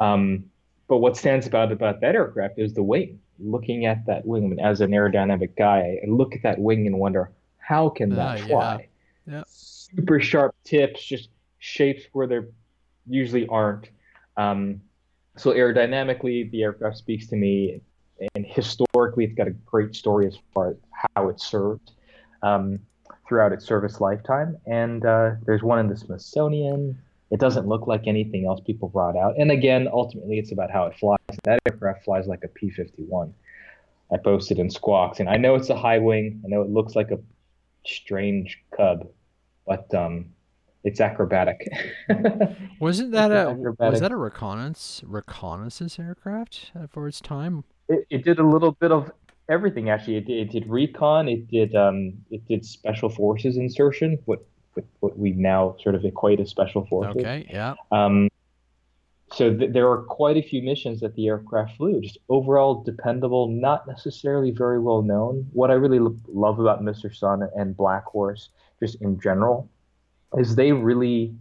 Um, but what stands out about that aircraft is the wing. Looking at that wing, I mean, as an aerodynamic guy, I look at that wing and wonder how can that uh, fly? Yeah. yeah. Super sharp tips, just shapes where there usually aren't. Um, so aerodynamically, the aircraft speaks to me, and historically, it's got a great story as far as how it served um, throughout its service lifetime. And uh, there's one in the Smithsonian. It doesn't look like anything else people brought out. And again, ultimately, it's about how it flies. That aircraft flies like a P-51. I posted in Squawks, and I know it's a high wing. I know it looks like a strange cub, but um, it's acrobatic. Wasn't that a acrobatic. was that a reconnaissance reconnaissance aircraft for its time? It, it did a little bit of everything actually. It did, it did recon. It did um, it did special forces insertion. What what, what we now sort of equate as special forces. Okay. Yeah. Um, so th- there are quite a few missions that the aircraft flew. Just overall dependable, not necessarily very well known. What I really lo- love about Mr. Sun and Black Horse, just in general, is they really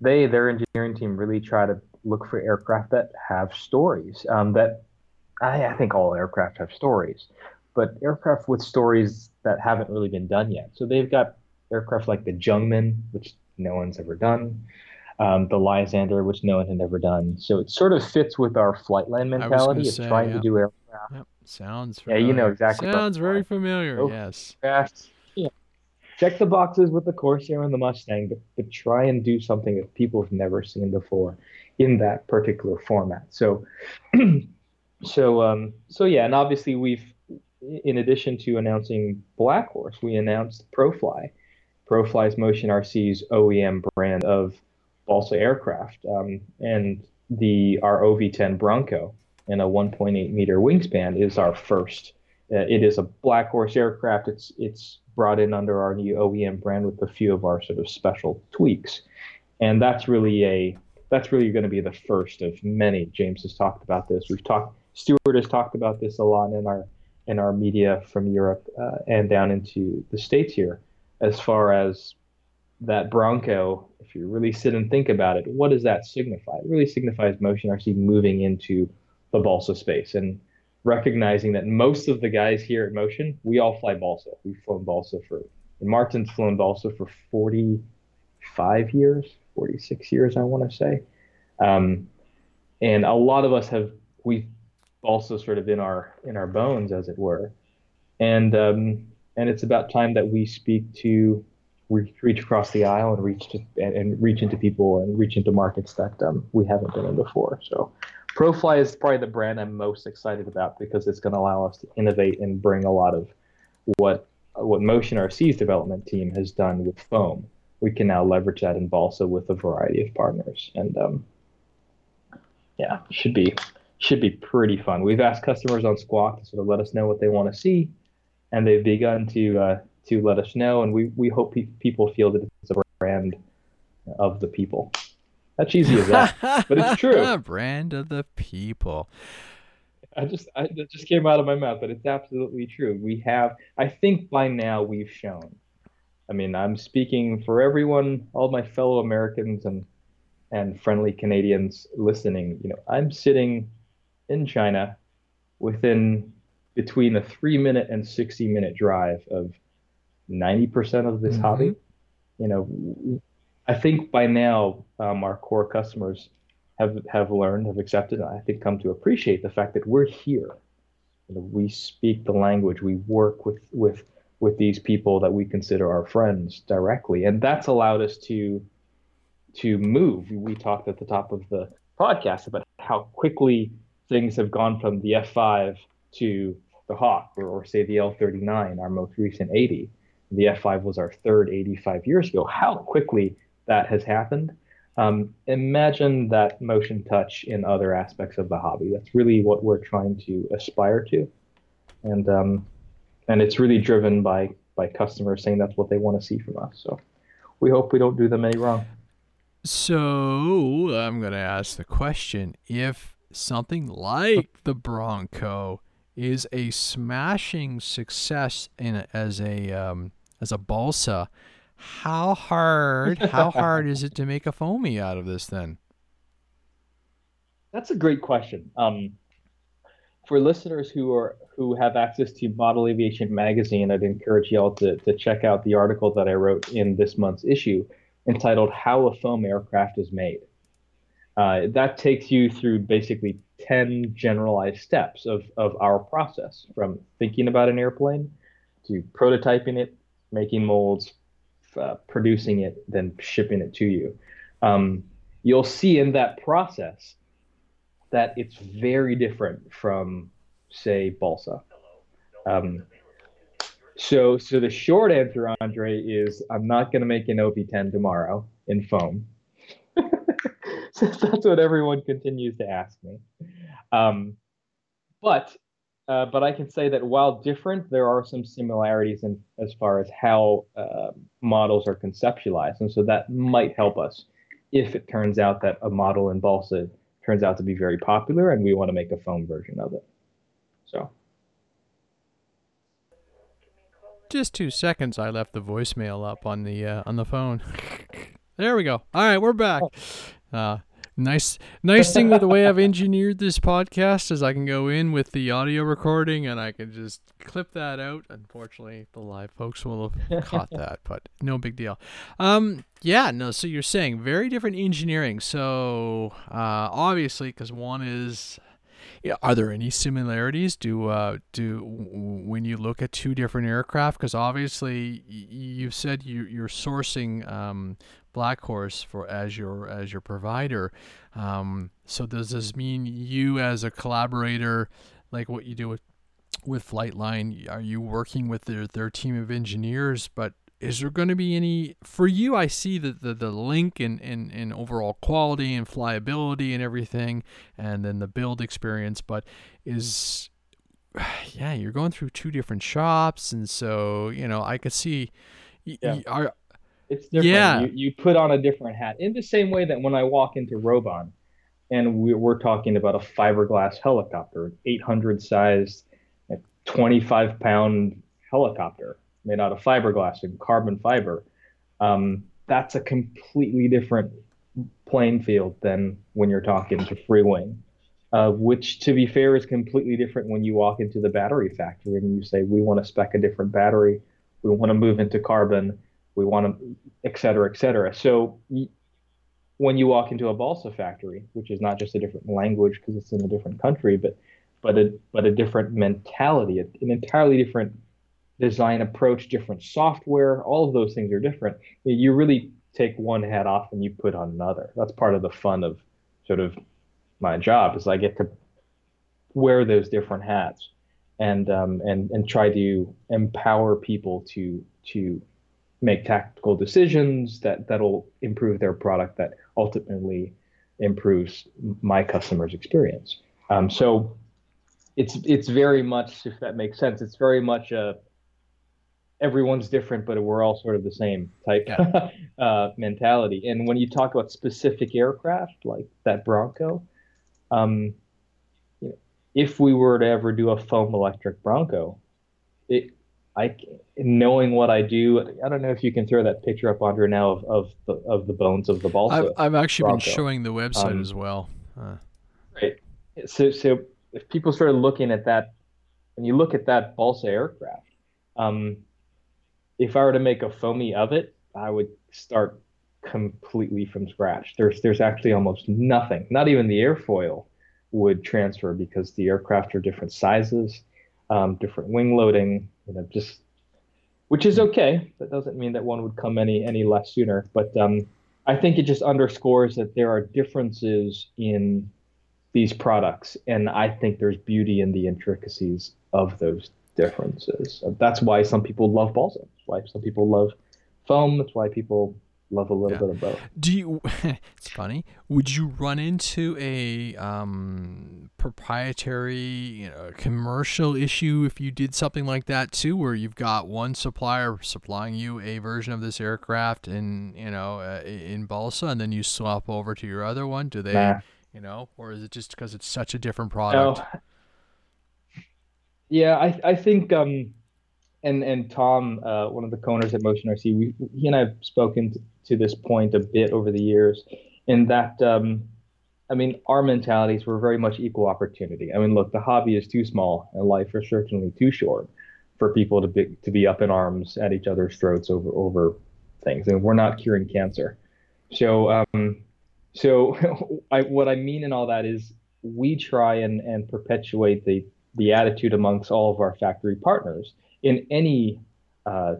they their engineering team really try to look for aircraft that have stories um, that I, I, think all aircraft have stories but aircraft with stories that haven't really been done yet so they've got aircraft like the Jungmann which no one's ever done um, the lysander which no one had ever done so it sort of fits with our flightline mentality of say, trying yeah. to do aircraft yep. sounds familiar. yeah you know exactly sounds very familiar oh, yes fast check the boxes with the Corsair and the Mustang, but, but try and do something that people have never seen before in that particular format. So, so, um, so yeah, and obviously we've, in addition to announcing Black Horse, we announced ProFly. ProFly's Motion RC's OEM brand of balsa aircraft, um, and the our OV10 Bronco and a 1.8 meter wingspan is our first. Uh, it is a Black Horse aircraft. It's it's brought in under our new OEM brand with a few of our sort of special tweaks. And that's really a that's really going to be the first of many. James has talked about this. We've talked. Stuart has talked about this a lot in our in our media from Europe uh, and down into the states here, as far as that Bronco. If you really sit and think about it, what does that signify? It really signifies Motion actually moving into the balsa space and recognizing that most of the guys here at Motion, we all fly balsa. We've flown balsa for, and Martin's flown balsa for 45 years, 46 years, I want to say. Um, and a lot of us have, we've balsa sort of in our, in our bones, as it were. And, um, and it's about time that we speak to, reach, reach across the aisle and reach to, and, and reach into people and reach into markets that um, we haven't been in before. So ProFly is probably the brand I'm most excited about because it's going to allow us to innovate and bring a lot of what what Motion RC's development team has done with foam. We can now leverage that in balsa with a variety of partners, and um, yeah, should be should be pretty fun. We've asked customers on Squawk to sort of let us know what they want to see, and they've begun to uh, to let us know, and we we hope pe- people feel that it's a brand of the people. How cheesy is that? but it's true. A brand of the people. I just I, that just came out of my mouth, but it's absolutely true. We have, I think, by now we've shown. I mean, I'm speaking for everyone, all my fellow Americans and and friendly Canadians listening. You know, I'm sitting in China within between a three minute and 60 minute drive of 90% of this mm-hmm. hobby. You know, I think by now um, our core customers have have learned, have accepted, and I think come to appreciate the fact that we're here. You know, we speak the language. We work with with with these people that we consider our friends directly, and that's allowed us to to move. We talked at the top of the podcast about how quickly things have gone from the F5 to the Hawk, or, or say the L39, our most recent 80. The F5 was our third 85 years ago. How quickly that has happened. Um, imagine that motion touch in other aspects of the hobby. That's really what we're trying to aspire to, and um, and it's really driven by by customers saying that's what they want to see from us. So we hope we don't do them any wrong. So I'm going to ask the question if something like the Bronco is a smashing success in as a um, as a balsa, how hard how hard is it to make a foamy out of this then? That's a great question. Um, for listeners who are who have access to Model Aviation magazine, I'd encourage y'all to to check out the article that I wrote in this month's issue entitled "How a Foam Aircraft is Made." Uh, that takes you through basically 10 generalized steps of, of our process from thinking about an airplane to prototyping it, making molds, uh, producing it, then shipping it to you. Um, you'll see in that process that it's very different from, say, balsa. Um, so, so the short answer, Andre, is I'm not going to make an OV10 tomorrow in foam. so that's what everyone continues to ask me. Um, but uh, but I can say that while different, there are some similarities in as far as how uh, models are conceptualized, and so that might help us if it turns out that a model in balsa turns out to be very popular, and we want to make a foam version of it. So. Just two seconds. I left the voicemail up on the uh, on the phone. there we go. All right, we're back. Nice nice thing with the way I've engineered this podcast is I can go in with the audio recording and I can just clip that out. Unfortunately, the live folks will have caught that, but no big deal. Um, yeah, no. So you're saying very different engineering. So uh, obviously, because one is yeah, are there any similarities? Do uh, do when you look at two different aircraft? Because obviously, you've said you, you're sourcing um, Black Horse for as your as your provider. Um, so does this mean you as a collaborator, like what you do with with Flightline, are you working with their their team of engineers? But is there going to be any for you? I see the the, the link in, in in overall quality and flyability and everything, and then the build experience. But is yeah, you're going through two different shops, and so you know I could see. Yeah. are it's different. Yeah. You, you put on a different hat in the same way that when I walk into Roban and we, we're talking about a fiberglass helicopter, 800 sized, 25 pound helicopter made out of fiberglass and carbon fiber. Um, that's a completely different playing field than when you're talking to Freewing, uh, which, to be fair, is completely different when you walk into the battery factory and you say, we want to spec a different battery, we want to move into carbon, we want to, et cetera, et cetera. So when you walk into a balsa factory, which is not just a different language because it's in a different country, but but a but a different mentality, an entirely different design approach, different software, all of those things are different. You really take one hat off and you put on another. That's part of the fun of sort of my job is I get to wear those different hats and um, and and try to empower people to to make tactical decisions that that'll improve their product that ultimately improves my customer's experience. Um, so it's it's very much if that makes sense. It's very much a everyone's different, but we're all sort of the same type yeah. uh, mentality. And when you talk about specific aircraft like that Bronco, um, you know if we were to ever do a foam electric Bronco, it I knowing what I do, I don't know if you can throw that picture up Andre now of, of the of the bones of the balsa. I've, I've actually Bronco. been showing the website um, as well. Uh. Right. So so if people started looking at that, when you look at that balsa aircraft, um, if I were to make a foamy of it, I would start completely from scratch. There's there's actually almost nothing. Not even the airfoil would transfer because the aircraft are different sizes, um, different wing loading, you know, just which is okay. That doesn't mean that one would come any any less sooner. But um, I think it just underscores that there are differences in these products, and I think there's beauty in the intricacies of those differences. That's why some people love balsa. That's why some people love foam. That's why people love a little Yeah. bit of both. Do you? it's funny. Would you run into a um, proprietary, you know, commercial issue if you did something like that too, where you've got one supplier supplying you a version of this aircraft in, you know, uh, in balsa, and then you swap over to your other one? Do they, Nah. you know, or is it just because it's such a different No. product? Yeah, I I think um, and and Tom, uh, one of the co-owners at Motion RC, we, he and I have spoken to, to this point a bit over the years, in that um, I mean, our mentalities were very much equal opportunity. I mean, look, the hobby is too small, and life is certainly too short for people to be to be up in arms at each other's throats over over things, and we're not curing cancer. So, um, so I, what I mean in all that is we try and, and perpetuate the the attitude amongst all of our factory partners in any uh,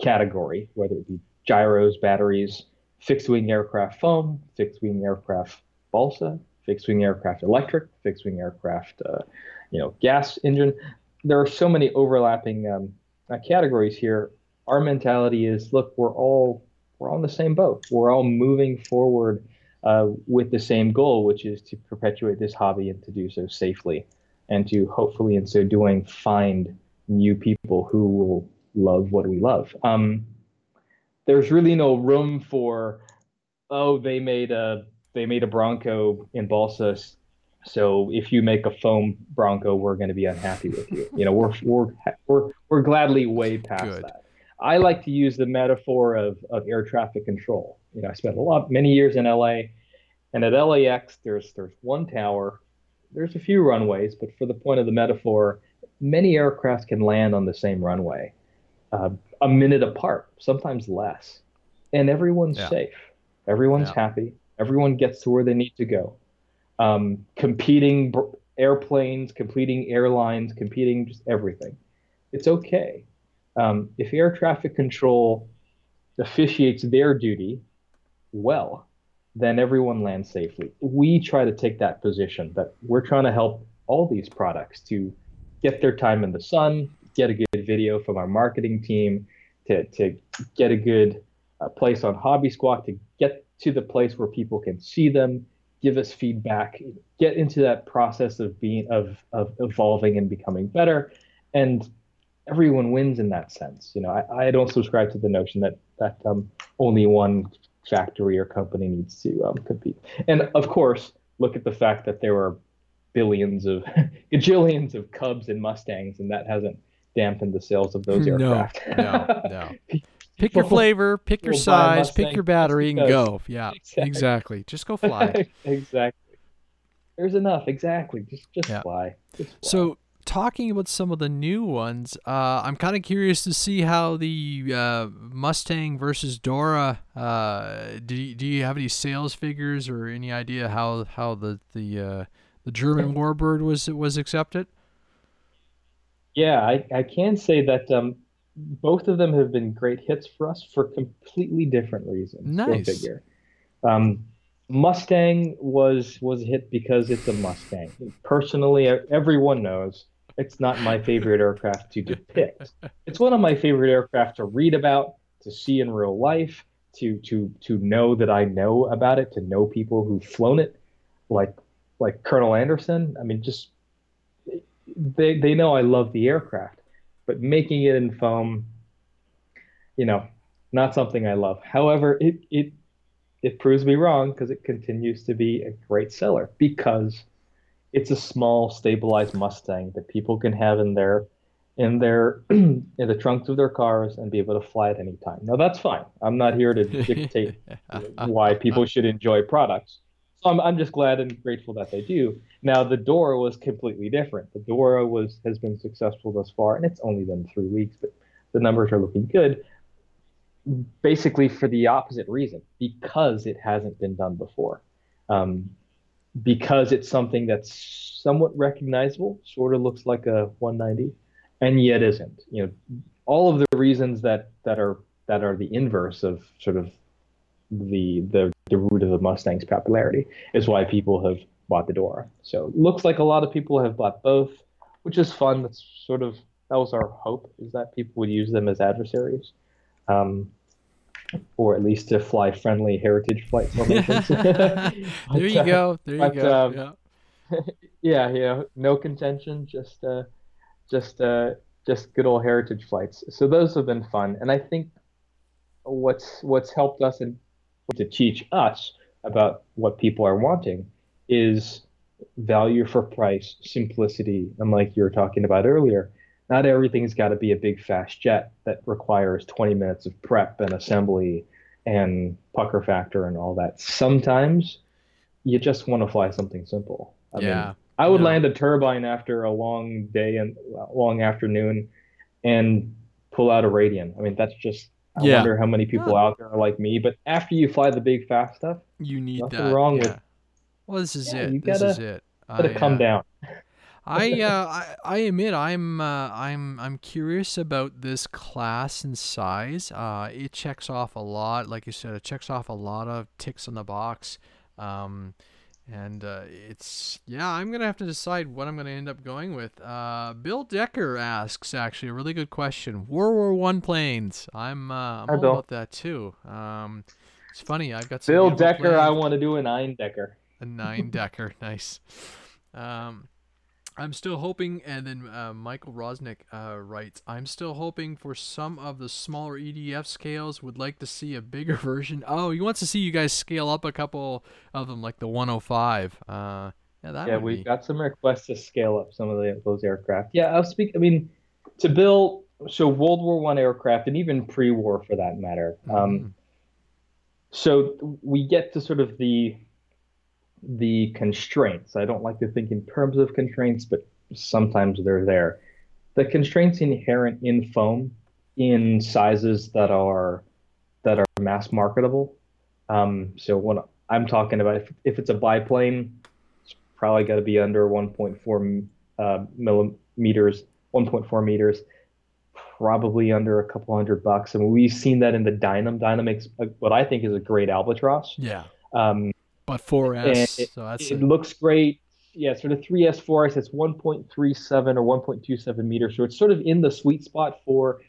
category, whether it be gyros, batteries, fixed wing aircraft foam, fixed wing aircraft balsa, fixed wing aircraft electric, fixed wing aircraft, uh, you know, gas engine. There are so many overlapping um, uh, categories here. Our mentality is, look, we're all we're in the same boat. We're all moving forward uh, with the same goal, which is to perpetuate this hobby and to do so safely, and to hopefully, in so doing, find new people who will love what we love. Um, there's really no room for, oh, they made a they made a Bronco in balsa, so if you make a foam Bronco, we're going to be unhappy with you. You know, we're we're we're we're gladly way past Good. that. I like to use the metaphor of, of air traffic control. You know, I spent a lot many years in LA, and at LAX there's there's one tower, there's a few runways, but for the point of the metaphor, many aircraft can land on the same runway, uh, a minute apart, sometimes less, and everyone's Yeah. safe, everyone's Yeah. happy, everyone gets to where they need to go. Um, competing br- airplanes, competing airlines, competing just everything. It's okay um, if air traffic control officiates their duty well, then everyone lands safely. We try to take that position that we're trying to help all these products to get their time in the sun, get a good video from our marketing team, to, to get a good uh, place on Hobby Squawk, to get to the place where people can see them, give us feedback, get into that process of being of of evolving and becoming better, and everyone wins in that sense. You know, I, I don't subscribe to the notion that that um, only one factory or company needs to um, compete. And of course, look at the fact that there are billions of gajillions of Cubs and Mustangs, and that hasn't dampened the sales of those No, aircraft. no, no. Pick your flavor, pick your size, pick your battery, and go. Yeah, Exactly. exactly. Just go fly. exactly. There's enough. Exactly. Just just Yeah. fly. Just fly. So, talking about some of the new ones, uh, I'm kind of curious to see how the uh, Mustang versus Dora. Uh, do you, do you have any sales figures or any idea how how the the uh, the German Warbird was was accepted? Yeah, I, I can say that um, both of them have been great hits for us for completely different reasons. Go Nice. figure. Um, Mustang was was a hit because it's a Mustang. Personally, everyone knows it's not my favorite aircraft to depict. It's one of my favorite aircraft to read about, to see in real life, to to to know that I know about it, to know people who've flown it, like like Colonel Anderson. I mean, just they they know I love the aircraft, but making it in foam, you know, not something I love. However, it it it proves me wrong because it continues to be a great seller because it's a small stabilized Mustang that people can have in their in their in the trunks of their cars and be able to fly at any time. Now that's fine. I'm not here to dictate why people should enjoy products. So I'm, I'm just glad and grateful that they do. Now the Dora was completely different. The Dora was has been successful thus far, and it's only been three weeks, but the numbers are looking good. Basically, for the opposite reason, because it hasn't been done before, um, because it's something that's somewhat recognizable, sort of looks like a 190, and yet isn't. You know, all of the reasons that that are that are the inverse of sort of the the the root of the Mustang's popularity is why people have bought the Dora. So it looks like a lot of people have bought both, which is fun. That's sort of that was our hope is that people would use them as adversaries. Um, or at least to fly friendly heritage flight formations. there you go. There you but, go. um, yeah. yeah, yeah, no contention, just uh, just uh, just good old heritage flights. So those have been fun, and I think what's what's helped us and to teach us about what people are wanting is value for price, simplicity, and like you were talking about earlier, not everything's got to be a big fast jet that requires 20 minutes of prep and assembly and pucker factor and all that. Sometimes you just want to fly something simple. I Yeah. mean, I would No. land a turbine after a long day and uh, long afternoon and pull out a radian. I mean, that's just I Yeah. wonder how many people Yeah. out there are like me, but after you fly the big fast stuff, You need Nothing that. wrong yeah. with- Well, this is Yeah, it. you this gotta- is it. gotta I, come uh, down. I, uh, I I admit I'm uh, I'm I'm curious about this class and size. Uh, it checks off a lot, like you said, it checks off a lot of ticks on the box. Um, and uh, it's yeah, I'm gonna have to decide what I'm gonna end up going with. Uh, Bill Decker asks actually a really good question. World War One planes. I'm uh, I'm Hi, all Bill. about that too. Um, it's funny. I've got some Bill Decker, I want to do a nine decker. A nine decker, nice. Um, I'm still hoping, and then uh, Michael Rosnick uh, writes, I'm still hoping for some of the smaller EDF scales. Would like to see a bigger version. Oh, he wants to see you guys scale up a couple of them, like the 105. Uh, yeah, that Yeah, we've be. got some requests to scale up some of the, those aircraft. Yeah, I'll speak. I mean, to build so World War One aircraft, and even pre-war for that matter. Um, Mm, so we get to sort of the the constraints. I don't like to think in terms of constraints, but sometimes they're there. The constraints inherent in foam in sizes that are that are mass marketable. Um, so when I'm talking about if, if it's a biplane, it's probably got to be under 1.4 uh, millimeters, 1.4 meters, probably under a couple hundred bucks. And we've seen that in the Dynam. Dynam makes what I think is a great albatross. yeah, Um, but 4S. it- so that's it a- looks great. Yeah, sort of 3S, 4S. It's 1.37 or 1.27 meters, so it's sort of in the sweet spot for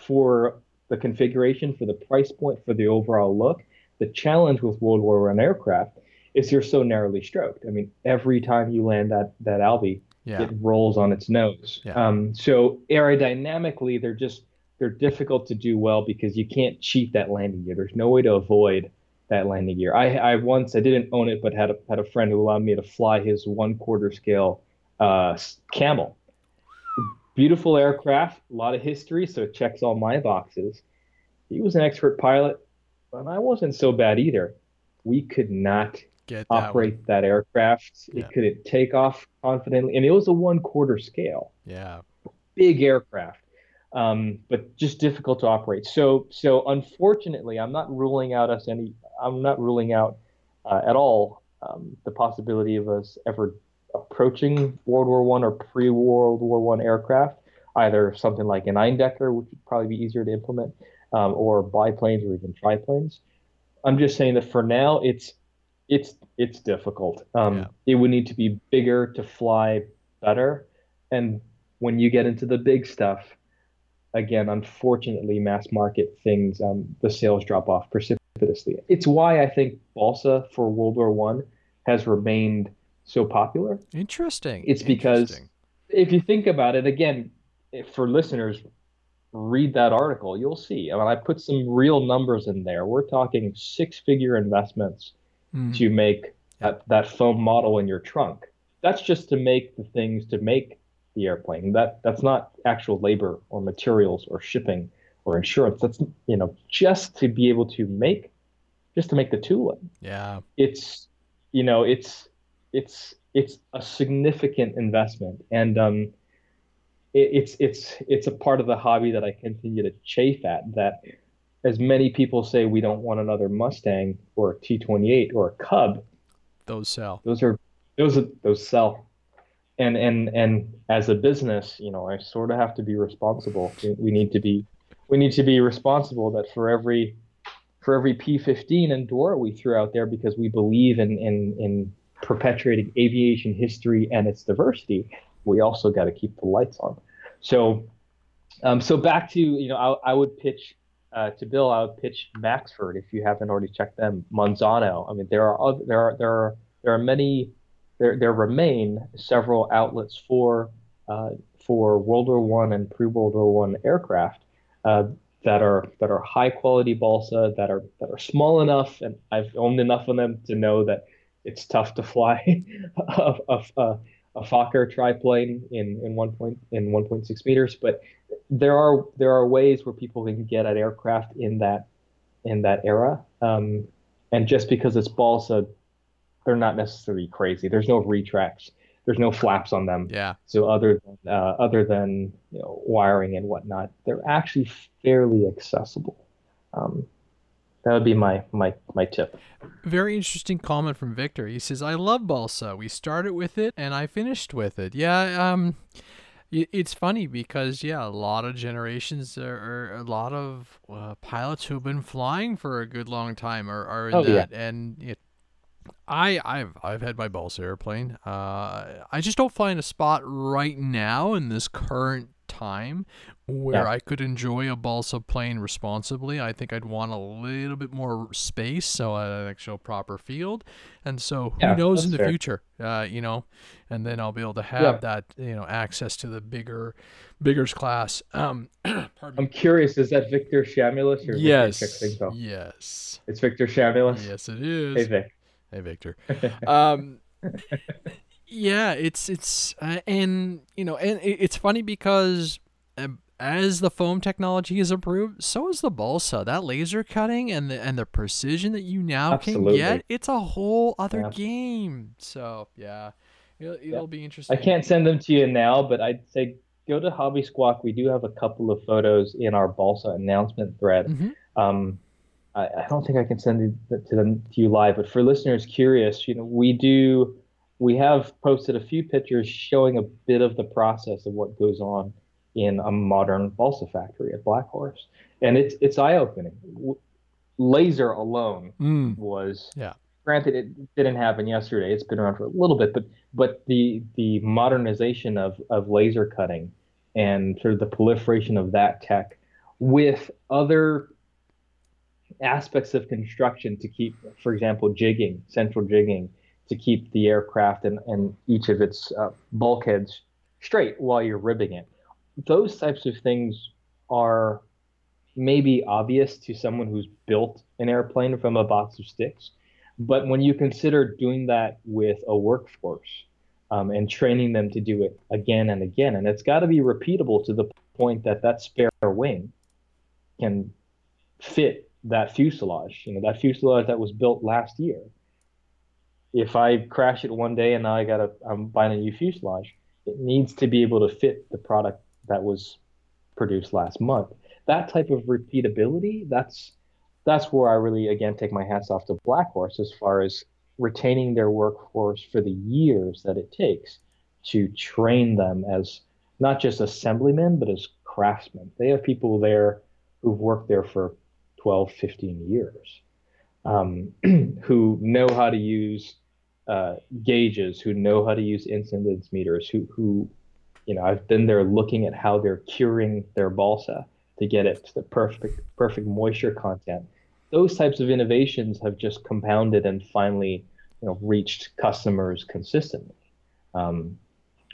for the configuration, for the price point, for the overall look. The challenge with World War One aircraft is you're so narrowly stroked. I mean, every time you land that that Albi, yeah, it rolls on its nose. Yeah. Um, so aerodynamically, they're just they're difficult to do well because you can't cheat that landing gear. There's no way to avoid that landing gear. I, I once I didn't own it, but had a had a friend who allowed me to fly his one quarter scale uh, Camel. Beautiful aircraft, a lot of history, so it checks all my boxes. He was an expert pilot, but I wasn't so bad either. We could not get that one. operate that aircraft. Yeah. It couldn't take off confidently, and it was a one quarter scale, Yeah, big aircraft, um, but just difficult to operate. So, so unfortunately, I'm not ruling out us any. I'm not ruling out uh, at all um, the possibility of us ever approaching World War One or pre World War One aircraft. Either something like an Eindecker, which would probably be easier to implement, um, or biplanes or even triplanes. I'm just saying that for now, it's it's it's difficult. Um, Yeah. It would need to be bigger to fly better, and when you get into the big stuff, again, unfortunately, mass market things, um, the sales drop off precipitously. It's why I think balsa for World War One has remained so popular. interesting. It's because- interesting. If you think about it, again, if- for listeners, read that article. You'll see. I mean, I put some real numbers in there. We're talking six-figure investments Mhm. to make that, that foam model in your trunk. That's just to make the things to make the airplane. That that's not actual labor or materials or shipping or insurance. That's you know just to be able to make just to make the tooling. Yeah, It's you know it's it's it's a significant investment and um it, it's it's it's a part of the hobby that I continue to chafe at that as many people say we don't want another Mustang or a T28 or a Cub those sell. those are those are those sell and and and as a business you know i sort of have to be responsible we need to be we need to be responsible that for every for every p15 and dora we threw out there because we believe in in in perpetuating aviation history and its diversity we also got to keep the lights on so um so back to you know i, I would pitch uh, to Bill, I would pitch Maxford if you haven't already checked them. Manzano. I mean, there are other, there are there are there are many there there remain several outlets for uh, for World War One and pre World War One aircraft uh, that are that are high quality balsa that are that are small enough, and I've owned enough of them to know that it's tough to fly a, a, a, a Fokker triplane in in one point in 1.6 meters, but there are there are ways where people can get at aircraft in that in that era, um, and just because it's balsa they're not necessarily crazy. There's no retracts. There's no flaps on them. Yeah. So other than uh, other than you know wiring and whatnot, they're actually fairly accessible. Um, that would be my my my tip. Very interesting comment from Victor. He says, "I love balsa. We started with it, and I finished with it. Yeah. Um." It's funny because yeah, a lot of generations are, a lot of uh, pilots who've been flying for a good long time are, are in Oh, that, and it, I I've I've had my balsa airplane. Uh, I just don't find a spot right now in this current time where Yeah. I could enjoy a balsa plane responsibly. I think I'd want a little bit more space so an actual proper field. And so who Yeah, knows in the fair. future, uh, you know, and then I'll be able to have Yeah. that you know access to the bigger biggers class. Um. I'm curious, is that Victor Shamulus or Yes. Victor Yes. It's Victor Shamulus. Yes, it is. Hey Vic. Hey, Victor. um, yeah, it's it's uh, and you know, and it- it's funny because um, as the foam technology is improved, so is the balsa. That laser cutting and the and the precision that you now Absolutely. can get, it's a whole other Yeah. game. So yeah, it'll, it'll be interesting. I can't send them to you now, but I'd say go to Hobby Squawk. We do have a couple of photos in our balsa announcement thread. Mm-hmm. Um, I, I don't think I can send it to them to you live, but for listeners curious, you know, we do we have posted a few pictures showing a bit of the process of what goes on in a modern balsa factory at Black Horse, and it's it's eye opening. Laser alone Mm, was Yeah. granted it didn't happen yesterday it's been around for a little bit but but the the modernization of of laser cutting and sort of the proliferation of that tech with other aspects of construction to keep for example jigging central jigging to keep the aircraft and, and each of its uh, bulkheads straight while you're ribbing it those types of things are maybe obvious to someone who's built an airplane from a box of sticks. But when you consider doing that with a workforce um, and training them to do it again and again, and it's got to be repeatable to the point that that spare wing can fit that fuselage, you know, that fuselage that was built last year. If I crash it one day and now I gotta, I'm buying a new fuselage, it needs to be able to fit the product that was produced last month. That type of repeatability, that's that's where I really again take my hats off to Black Horse as far as retaining their workforce for the years that it takes to train them as not just assemblymen but as craftsmen. They have people there who've worked there for 12, 15 years, um, who know how to use uh, gauges, who know how to use incidence meters, who who you know I've been there looking at how they're curing their balsa to get it to the perfect perfect moisture content. Those types of innovations have just compounded and finally, you know, reached customers consistently, um,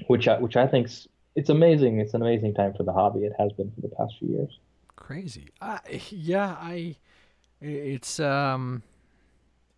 which I, which I think's it's amazing. It's an amazing time for the hobby. It has been for the past few years. Crazy. I, yeah, I. It's um,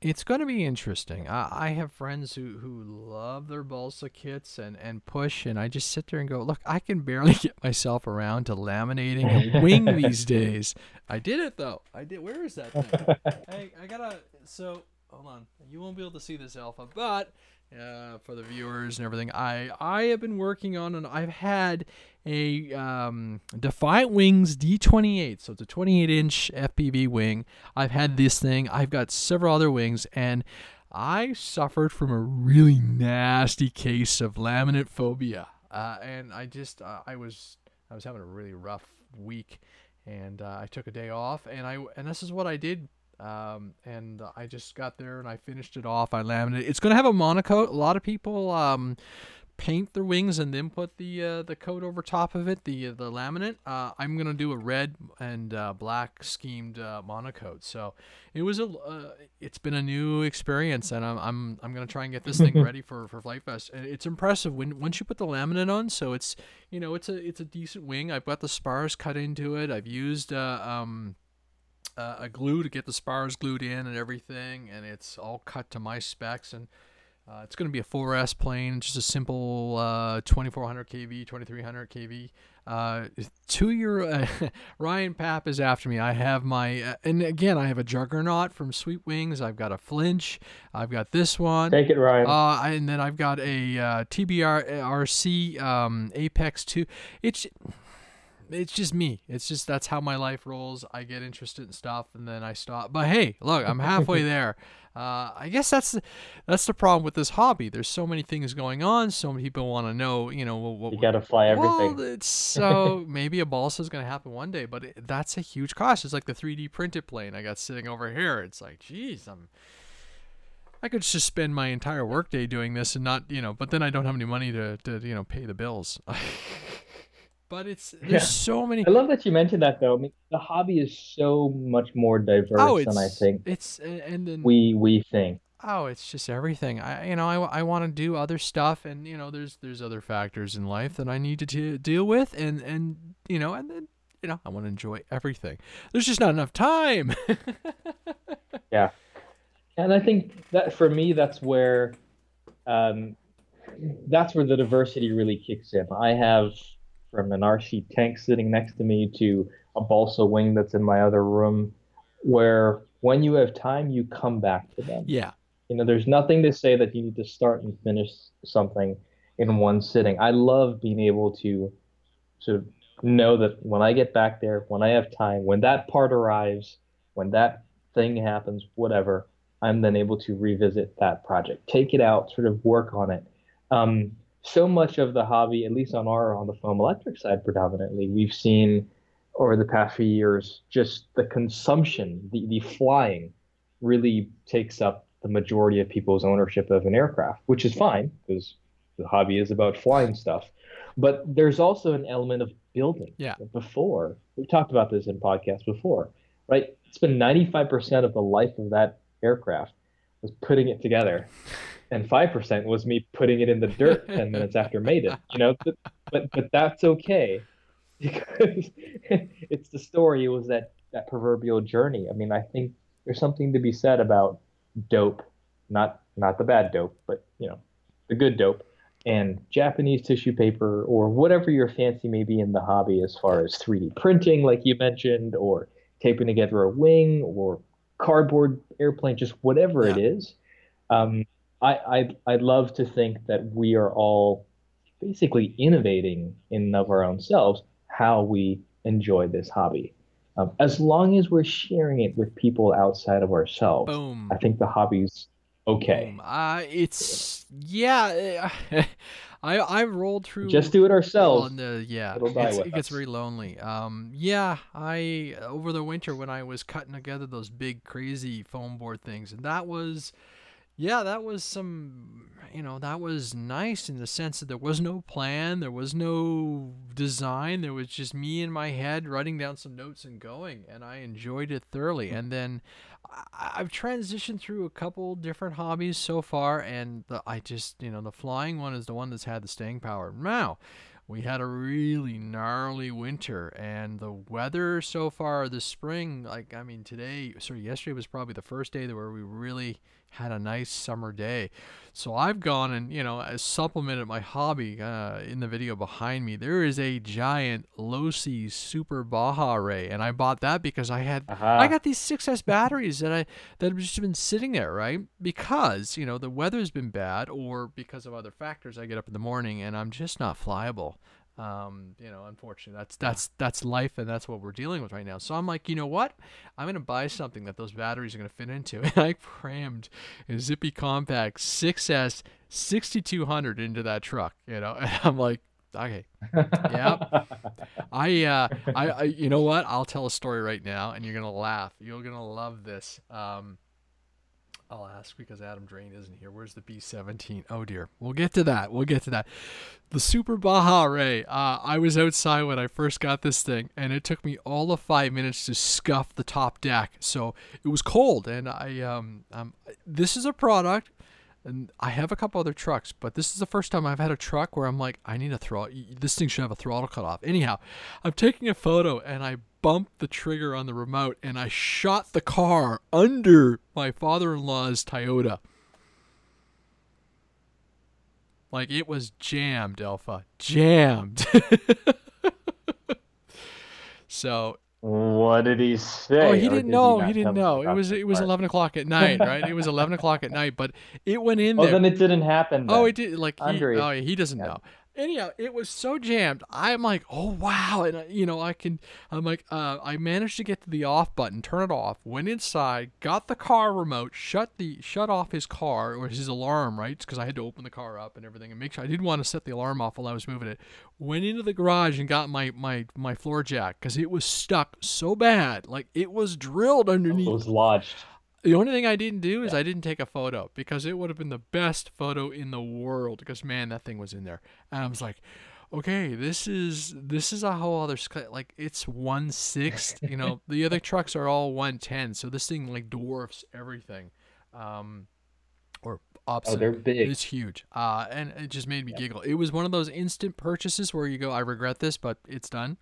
it's going to be interesting. I, I have friends who who love their balsa kits and and push, and I just sit there and go, look, I can barely get myself around to laminating a wing these days. I did it though. I did. Where is that thing? I I gotta. So hold on. You won't be able to see this alpha, but. Uh, for the viewers and everything, I I have been working on and I've had a um, Defiant Wings D28. So it's a 28 inch FPV wing. I've had this thing. I've got several other wings, and I suffered from a really nasty case of laminate phobia. Uh, and I just uh, I was I was having a really rough week, and uh, I took a day off, and I and this is what I did. Um, and I just got there and I finished it off. I laminated. It's going to have a MonoKote. A lot of people um, paint the wings and then put the uh, the coat over top of it, the the laminate. Uh, I'm gonna do a red and uh, black schemed uh, MonoKote. So it was a uh, it's been a new experience, and I'm I'm I'm gonna try and get this thing ready for for FliteFest. And it's impressive when once you put the laminate on. So it's you know it's a it's a decent wing. I've got the spars cut into it. I've used uh, um uh, a glue to get the spars glued in and everything, and it's all cut to my specs. And uh, it's going to be a 4S plane, just a simple uh, 2400 kV, 2300 kV. Uh, two year uh, Ryan Papp is after me. I have my, uh, and again, I have a Juggernaut from Sweet Wings. I've got a Flinch. I've got this one. Take it, Ryan. Uh, and then I've got a uh, TBR um, Apex 2. It's it's just me. It's just that's how my life rolls. I get interested in stuff and then I stop. But hey, look, I'm halfway there. Uh, I guess that's that's the problem with this hobby. There's so many things going on. So many people want to know. You know, what, you got to fly everything. Well, it's so maybe a balsa is going to happen one day, but it, that's a huge cost. It's like the 3D printed plane I got sitting over here. It's like, geez, I'm. I could just spend my entire workday doing this and not, you know, but then I don't have any money to, to you know, pay the bills. but it's there's yeah. so many. I love that you mentioned that though. I mean, the hobby is so much more diverse oh, than I think. It's and then we we think. Oh, it's just everything. I you know I, I want to do other stuff, and you know there's there's other factors in life that I need to t- deal with, and and you know and then you know I want to enjoy everything. There's just not enough time. yeah, and I think that for me that's where, um, that's where the diversity really kicks in. I have from an RC tank sitting next to me to a balsa wing that's in my other room, where when you have time, you come back to them. Yeah. You know, there's nothing to say that you need to start and finish something in one sitting. I love being able to sort of know that when I get back there, when I have time, when that part arrives, when that thing happens, whatever, I'm then able to revisit that project, take it out, sort of work on it. Um, so much of the hobby, at least on our on the foam electric side predominantly, we've seen over the past few years just the consumption, the, the flying really takes up the majority of people's ownership of an aircraft, which is fine because the hobby is about flying stuff. But there's also an element of building. Yeah. Before we've talked about this in podcasts before, right? It's been 95% of the life of that aircraft was putting it together and 5% was me putting it in the dirt 10 minutes after made it you know but but, but that's okay because it's the story it was that that proverbial journey i mean i think there's something to be said about dope not not the bad dope but you know the good dope and japanese tissue paper or whatever your fancy may be in the hobby as far as 3d printing like you mentioned or taping together a wing or cardboard airplane just whatever yeah. it is um, I, I'd, I'd love to think that we are all basically innovating in of our own selves how we enjoy this hobby. Um, as long as we're sharing it with people outside of ourselves, Boom. I think the hobby's okay. Uh, it's yeah. I I rolled through. Just do it ourselves. On yeah, it gets very lonely. Um, yeah, I over the winter when I was cutting together those big crazy foam board things, and that was yeah, that was some, you know, that was nice in the sense that there was no plan, there was no design, there was just me in my head writing down some notes and going, and I enjoyed it thoroughly. And then I've transitioned through a couple different hobbies so far, and the, I just, you know, the flying one is the one that's had the staying power. Now, we had a really gnarly winter and the weather so far this spring like i mean today sorry yesterday was probably the first day where we really had a nice summer day. So I've gone and, you know, supplemented my hobby uh, in the video behind me. There is a giant Losi Super Baja Rey, and I bought that because I had uh-huh. I got these 6S batteries that I that have just been sitting there, right? Because, you know, the weather's been bad or because of other factors I get up in the morning and I'm just not flyable. Um, you know, unfortunately, that's that's that's life, and that's what we're dealing with right now. So I'm like, you know what? I'm gonna buy something that those batteries are gonna fit into, and I crammed a Zippy Compact 6S 6200 into that truck. You know, and I'm like, okay, yeah. I, uh, I, I, you know what? I'll tell a story right now, and you're gonna laugh. You're gonna love this. Um, I'll ask because Adam Drain isn't here. Where's the B17? Oh dear. We'll get to that. We'll get to that. The Super Baja Rey. Uh, I was outside when I first got this thing, and it took me all of five minutes to scuff the top deck. So it was cold, and I um, um this is a product. And I have a couple other trucks, but this is the first time I've had a truck where I'm like, I need a throttle. This thing should have a throttle cut off. Anyhow, I'm taking a photo and I bumped the trigger on the remote and I shot the car under my father in law's Toyota. Like it was jammed, Alpha. Jammed. so mm. What did he say? Oh, he didn't know. He, he didn't know. It was it was eleven o'clock at night, right? it was eleven o'clock at night, but it went in oh, there. Oh, then it didn't happen. Oh, then. Oh, it did. Like he, oh, he doesn't yeah. know anyhow, it was so jammed. I'm like, oh wow, and uh, you know, I can. I'm like, uh, I managed to get to the off button, turn it off, went inside, got the car remote, shut the shut off his car or his alarm, right? Because I had to open the car up and everything, and make sure I didn't want to set the alarm off while I was moving it. Went into the garage and got my my my floor jack because it was stuck so bad, like it was drilled underneath. It was lodged. The only thing I didn't do is yeah. I didn't take a photo because it would have been the best photo in the world because man, that thing was in there. And I was like, okay, this is this is a whole other like it's one sixth. you know, the other trucks are all one ten, so this thing like dwarfs everything. Um, or opposite. Oh, they're big. It's huge. Uh, and it just made me yeah. giggle. It was one of those instant purchases where you go, I regret this, but it's done.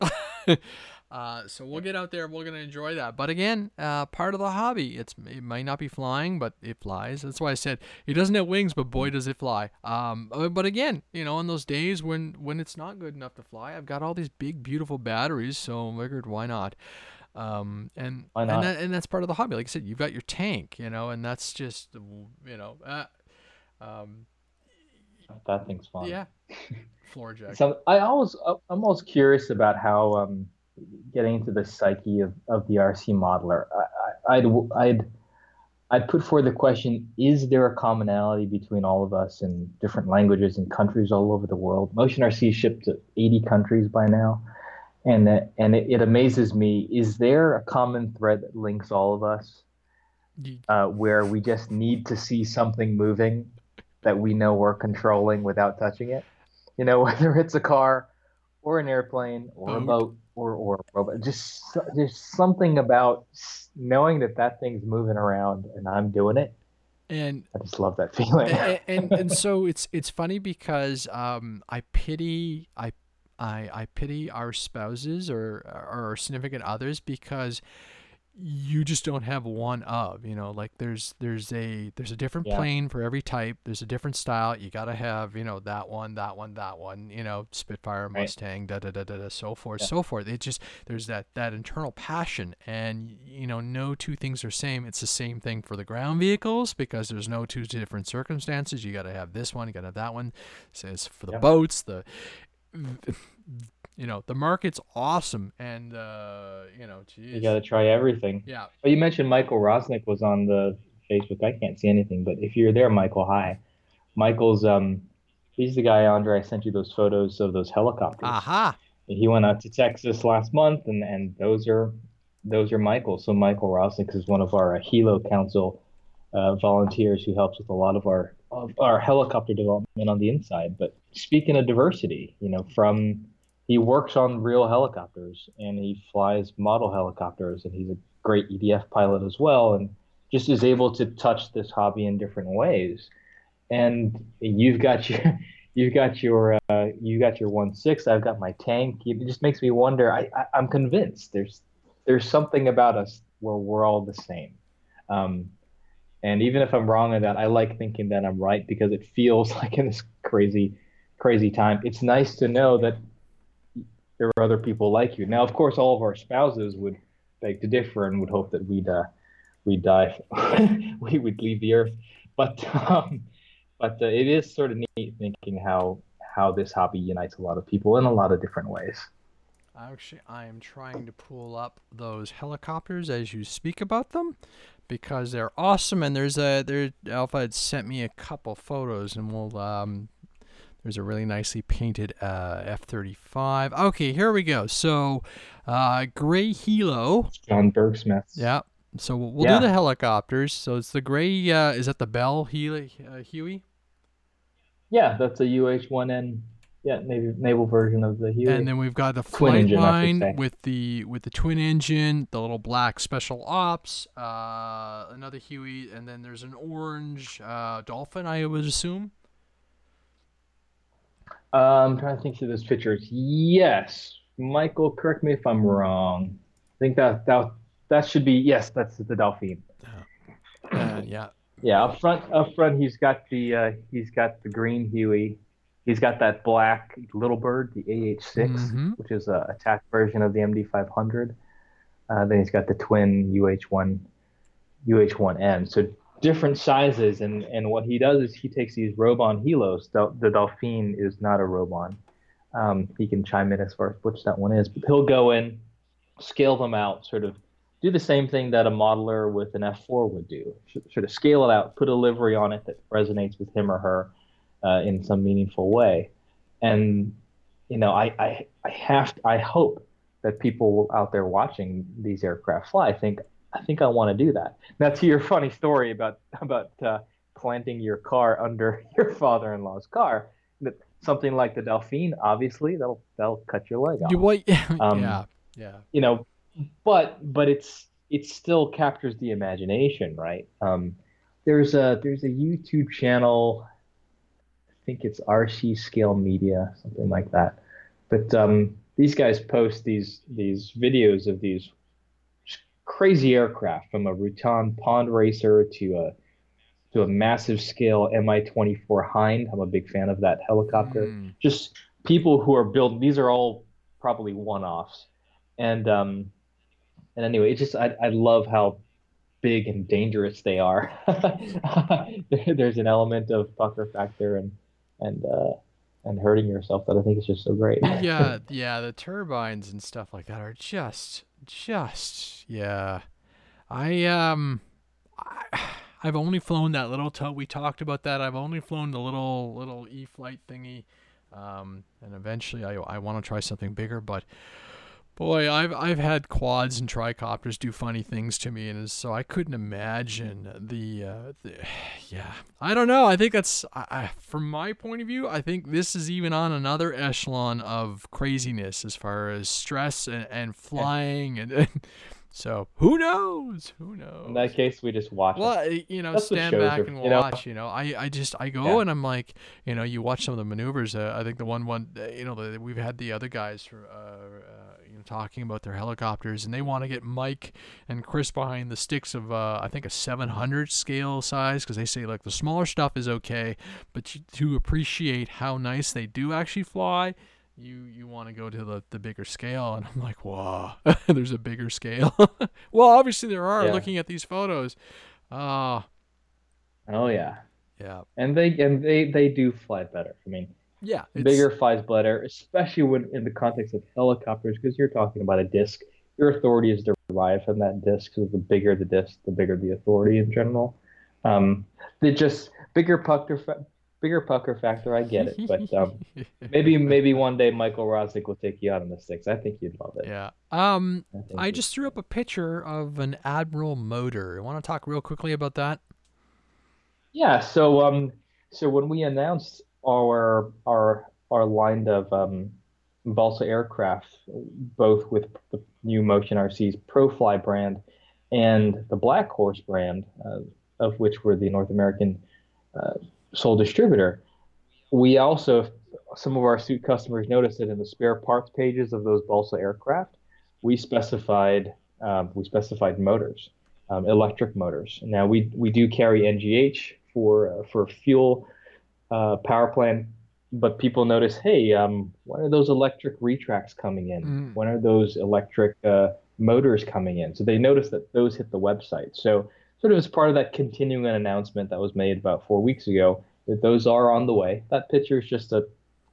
Uh, so we'll get out there. We're gonna enjoy that. But again, uh, part of the hobby. It's it might not be flying, but it flies. That's why I said it doesn't have wings, but boy does it fly. Um, uh, but again, you know, on those days when when it's not good enough to fly, I've got all these big beautiful batteries, so I figured why not. Um, and and, that, and that's part of the hobby. Like I said, you've got your tank, you know, and that's just you know, uh, um, that thing's fun. Yeah, floor jack. So I always I'm always curious about how um getting into the psyche of, of the RC modeler, I, I'd, I'd, I'd put forward the question is there a commonality between all of us in different languages and countries all over the world? Motion RC is shipped to 80 countries by now. And, and it, it amazes me is there a common thread that links all of us uh, where we just need to see something moving that we know we're controlling without touching it? You know, whether it's a car or an airplane or a boat or or a robot. Just there's something about knowing that that thing's moving around and I'm doing it. And I just love that feeling. and, and, and so it's it's funny because um, I pity I I I pity our spouses or or our significant others because you just don't have one of you know like there's there's a there's a different yeah. plane for every type there's a different style you got to have you know that one that one that one you know spitfire mustang right. da, da da da da so forth yeah. so forth it just there's that that internal passion and you know no two things are same it's the same thing for the ground vehicles because there's no two different circumstances you got to have this one you got to have that one says for the yeah. boats the you know the market's awesome and uh you know geez. you got to try everything. Yeah. Well you mentioned michael rosnick was on the facebook. I can't see anything but if you're there michael hi. Michael's um he's the guy andre i sent you those photos of those helicopters. Aha. He went out to texas last month and and those are those are michael. So michael rosnick is one of our uh, helo council uh, volunteers who helps with a lot of our of our helicopter development on the inside. But speaking of diversity you know from he works on real helicopters and he flies model helicopters and he's a great EDF pilot as well and just is able to touch this hobby in different ways. And you've got your you've got your uh, you got your one six. I've got my tank. It just makes me wonder. I, I am convinced there's there's something about us where we're all the same. Um, and even if I'm wrong in that, I like thinking that I'm right because it feels like in this crazy crazy time, it's nice to know that there are other people like you. Now, of course, all of our spouses would beg to differ and would hope that we'd uh, we'd die, we would leave the earth. But um, but uh, it is sort of neat thinking how how this hobby unites a lot of people in a lot of different ways. Actually, I am trying to pull up those helicopters as you speak about them because they're awesome. And there's a there Alpha had sent me a couple photos, and we'll um, there's a really nicely painted uh, F-35. Okay, here we go. So, uh, Gray Helo. John Bergsmith. Yeah. So we'll, we'll Yeah. do the helicopters. So it's the gray. Uh, is that the Bell Huey? Uh, Huey? Yeah, that's a UH-1N, yeah, naval, naval version of the Huey. And then we've got the flight engine, line with the with the twin engine, the little black special ops, uh, another Huey, and then there's an orange uh, Dolphin. I would assume. Uh, I'm trying to think through those pictures. Yes, Michael, correct me if I'm wrong. I think that that that should be yes, that's the Delphine. And yeah, Yeah, up front, up front, he's got the uh, he's got the green Huey. He's got that black Little Bird, the AH-6, Mhm. which is a attack version of the MD-500. Uh, then he's got the twin UH-1 UH-1N. So different sizes, and and what he does is he takes these Roban Helos. The, the Delphine is not a Roban. Um, he can chime in as far as which that one is, but he'll go in, scale them out, sort of do the same thing that a modeler with an F4 would do. Sort of scale it out, put a livery on it that resonates with him or her uh, in some meaningful way. And you know, I, I I have to, I hope that people out there watching these aircraft fly think I think I want to do that. Now to your funny story about about uh, planting your car under your father-in-law's car, something like the Delphine, obviously that'll that'll cut your leg off you what? Um, yeah, yeah. you know, but but it's it still captures the imagination, right? Um, there's a there's a YouTube channel, I think it's RC Scale Media, something like that. But um, these guys post these these videos of these crazy aircraft from a Rutan pond racer to a to a massive scale Mi-24 Hind. I'm a big fan of that helicopter Mm. just people who are building these are all probably one-offs and um and anyway it just i, I love how big and dangerous they are there's an element of pucker factor and and uh and hurting yourself that i think is just so great yeah, yeah, the turbines and stuff like that are just, just, yeah. I um, I, I've only flown that little tow. We talked about that. I've only flown the little little E-flite thingy, um, and eventually I I want to try something bigger. But boy, I've I've had quads and tricopters do funny things to me, and so I couldn't imagine the, uh, the yeah. I don't know. I think that's I, I, from my point of view. I think this is even on another echelon of craziness as far as stress and, and flying and, and so who knows? Who knows? in that case we just watch. Well, you know, That's stand back are- and you know? watch. You know, I, I just I go Yeah. and I'm like, you know, you watch some of the maneuvers. Uh, I think the one one, uh, you know, the, we've had the other guys for, uh, uh, know, talking about their helicopters, and they want to get Mike and Chris behind the sticks of, uh, I think a 700 scale size, because they say like the smaller stuff is okay, but to appreciate how nice they do actually fly. You you want to go to the, the bigger scale, and I'm like, whoa, there's a bigger scale. well, obviously there are. Yeah. Looking at these photos, ah, oh yeah yeah, and they and they they do fly better i mean yeah, it's- bigger flies better, especially when in the context of helicopters, because you're talking about a disc. Your authority is derived from that disc. So the bigger the disc, the bigger the authority in general. Um, they just bigger pucker, fa- bigger pucker factor. I get it, but um, maybe maybe one day Michael Rosnick will take you out on the sticks. I think you'd love it. yeah. Um, think I just threw up a picture of an Admiral motor. I want to talk real quickly about that? Yeah, so um, so when we announced our our our line of um, balsa aircraft, both with the new Motion RC's ProFly brand and the Black Horse brand, uh, of which we're the North American uh, sole distributor, we also some of our suit customers noticed that in the spare parts pages of those balsa aircraft, we specified um, we specified motors um, electric motors. Now we we do carry NGH for uh, for fuel uh, power plant, but people notice, hey, um, when are those electric retracts coming in? Mm. When are those electric uh, motors coming in? So they notice that those hit the website. So sort of as part of that continuing announcement that was made about four weeks ago, that those are on the way. That picture is just a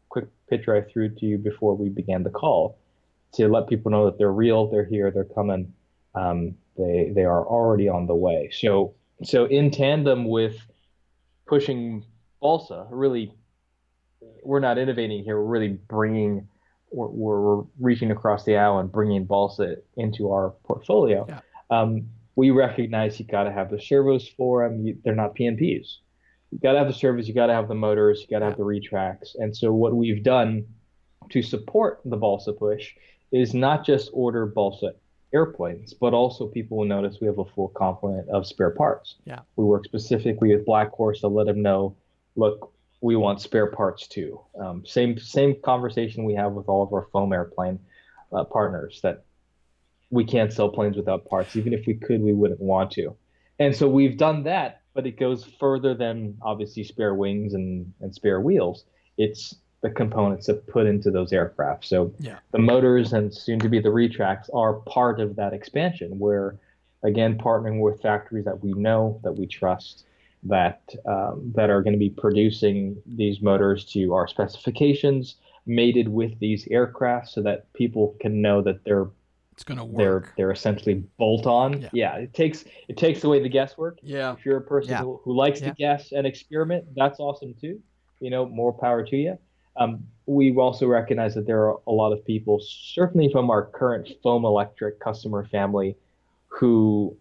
quick picture I threw to you before we began the call to let people know that they're real, they're here, they're coming. Um, they they are already on the way. So so in tandem with pushing balsa, really, we're not innovating here. We're really bringing, we're, we're reaching across the aisle and bringing balsa into our portfolio. Yeah. Um, we recognize you got to have the servos for them. You, they're not PNPs. You got to have the servos, you got to have the motors, you got to have the retracts. And so what we've done to support the balsa push is not just order balsa airplanes, but also people will notice we have a full complement of spare parts. Yeah. We work specifically with Black Horse to let them know, look, we want spare parts too. Um, same same conversation we have with all of our foam airplane uh, partners that we can't sell planes without parts. Even if we could, we wouldn't want to. And so we've done that, but it goes further than obviously spare wings and, and spare wheels. It's the components that put into those aircraft. So yeah. the motors and soon to be the retracts are part of that expansion. Where again partnering with factories that we know that we trust that um, that are going to be producing these motors to our specifications, mated with these aircraft, so that people can know that they're it's going to work. They're they're essentially bolt on. Yeah. yeah. it takes it takes away the guesswork. Yeah. If you're a person Yeah. who, who likes Yeah. to guess and experiment, that's awesome too. You know, more power to you. Um, we also recognize that there are a lot of people, certainly from our current foam electric customer family, who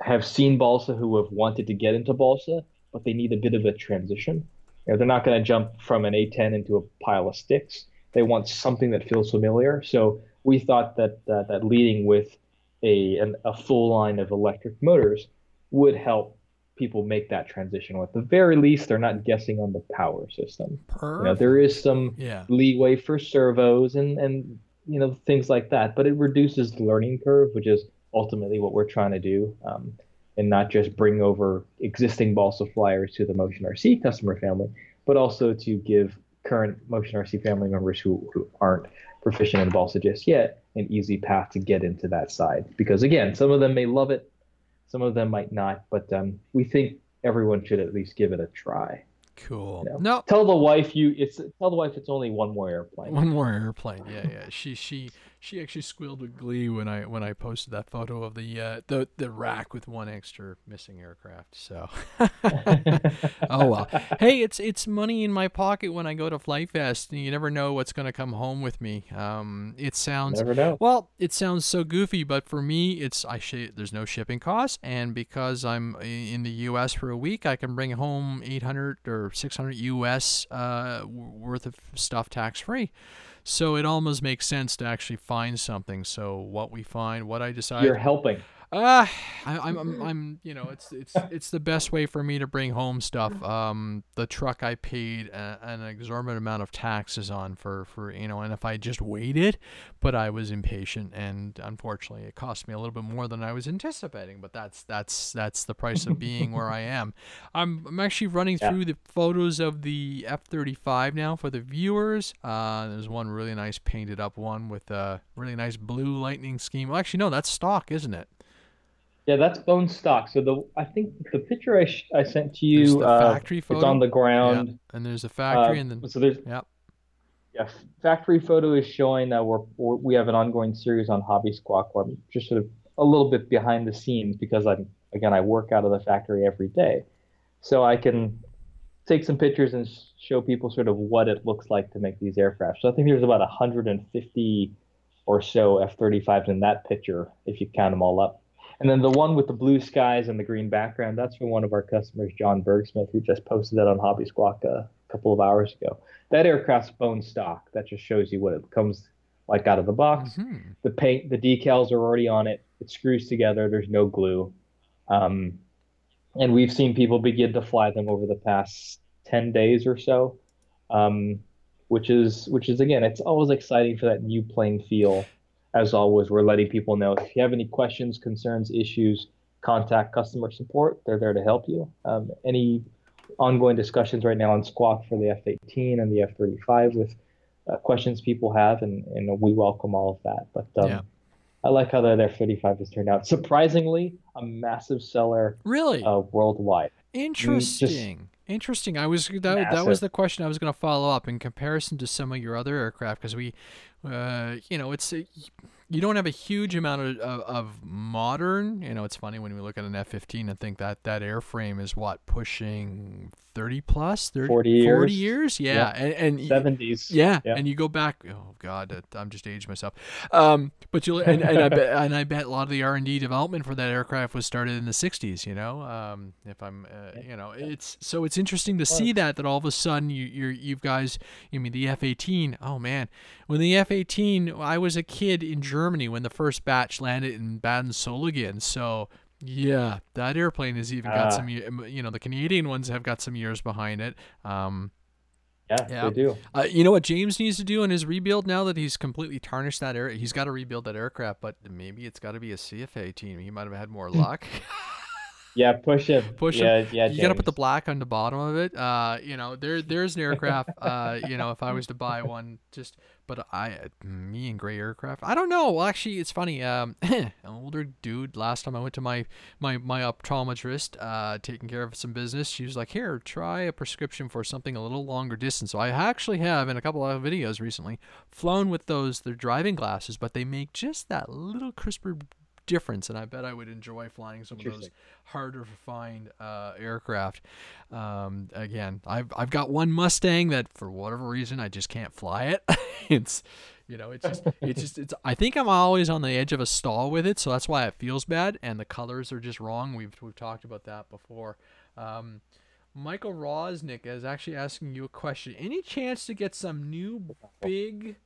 have seen balsa, who have wanted to get into balsa, but they need a bit of a transition. You know, they're not going to jump from an A10 into a pile of sticks. They want something that feels familiar. So we thought that uh, that leading with a an, a full line of electric motors would help people make that transition. At the very least, they're not guessing on the power system. You know, there is some yeah. leeway for servos and and you know things like that, but it reduces the learning curve, which is ultimately what we're trying to do, um, and not just bring over existing balsa flyers to the Motion RC customer family, but also to give current Motion RC family members who, who aren't proficient in balsa just yet an easy path to get into that side. Because again, some of them may love it, some of them might not, but um, we think everyone should at least give it a try. Cool. you know. No, Tell the wife you it's tell the wife it's only one more airplane. One more airplane. Yeah, yeah. She she she actually squealed with glee when I when I posted that photo of the uh, the the rack with one extra missing aircraft. So, oh well. Hey, it's it's money in my pocket when I go to FliteFest. And you never know what's going to come home with me. Um, it sounds Never know. well, it sounds so goofy, but for me, it's I sh- there's no shipping costs, and because I'm in the U.S. for a week, I can bring home 800 or 600 U.S. Uh, worth of stuff tax free. So it almost makes sense to actually find something. So what we find, what I decide, You're helping. Uh, I, I'm, I'm, I'm, you know, it's, it's, it's the best way for me to bring home stuff. Um, the truck I paid a, an exorbitant amount of taxes on for, for, you know, and if I just waited, but I was impatient and unfortunately it cost me a little bit more than I was anticipating, but that's, that's, that's the price of being where I am. I'm, I'm actually running Yeah. through the photos of the F-35 now for the viewers. Uh, there's one really nice painted up one with a really nice blue lightning scheme. Well, actually, no, that's stock, isn't it? Yeah, that's bone stock. So the I think the picture I sh- I sent to you, the uh, factory it's on the Yeah, ground. and there's a factory, Uh, and then so there's yeah, yeah, factory photo is showing that we're, we're we have an ongoing series on Hobby Squawk where I'm just sort of a little bit behind the scenes because I'm again I work out of the factory every day, so I can take some pictures and sh- show people sort of what it looks like to make these aircraft. So I think there's about 150 or so F-35s in that picture if you count them all up. And then the one with the blue skies and the green background, that's from one of our customers, John Bergsmith, who just posted that on Hobby Squawk a couple of hours ago. That aircraft's bone stock. That just shows you what it comes like out of the box. Mhm. The paint, the decals are already on it. It screws together. There's no glue. Um, and we've seen people begin to fly them over the past 10 days or so. Um, which is which is again, it's always exciting for that new plane feel. As always, we're letting people know if you have any questions, concerns, issues, contact customer support. They're there to help you. Um, any ongoing discussions right now on Squawk for the F-18 and the F-35 with uh, questions people have, and, and we welcome all of that. But um, Yeah. I like how that F-35 has turned out. Surprisingly, a massive seller Really uh, worldwide. interesting. Interesting. I was that, that was the question I was going to follow up in comparison to some of your other aircraft because we uh, you know, it's you don't have a huge amount of, of, of, modern. You know, it's funny when we look at an F-15 and think that that airframe is what pushing 30 plus 30 40 years, 40 years? yeah, yeah. And, and 70s yeah. and you go back oh god i'm just aged myself um but you'll and, and i bet and i bet a lot of the r&d development for that aircraft was started in the 60s you know um if i'm uh, you know it's so it's interesting to see that that all of a sudden you you're you guys i mean the f-18 oh man when the f-18 i was a kid in germany when the first batch landed in baden soellingen so yeah, that airplane has even got uh, some. You know, the Canadian ones have got some years behind it. Um, yeah, yeah, they do. Uh, you know what James needs to do in his rebuild now that he's completely tarnished that air. He's got to rebuild that aircraft, but maybe it's got to be a CFA team. He might have had more luck. Yeah, push him. Push yeah, him. Yeah, you gotta put the black on the bottom of it. Uh, you know, there there's an aircraft. uh, you know, if I was to buy one, just but I, me and gray aircraft. I don't know. Well, actually, it's funny. Um, an older dude. Last time I went to my my my optometrist, uh, taking care of some business, she was like, "Here, try a prescription for something a little longer distance." So I actually have in a couple of videos recently flown with those. They're driving glasses, but they make just that little crisper difference, and I bet I would enjoy flying some of those harder to find uh, aircraft. Um, again, I've I've got one Mustang that for whatever reason I just can't fly it. it's you know, it's just it's just it's I think I'm always on the edge of a stall with it, so that's why it feels bad and the colors are just wrong. We've we've talked about that before. Um, Michael Rosnick is actually asking you a question. Any chance to get some new big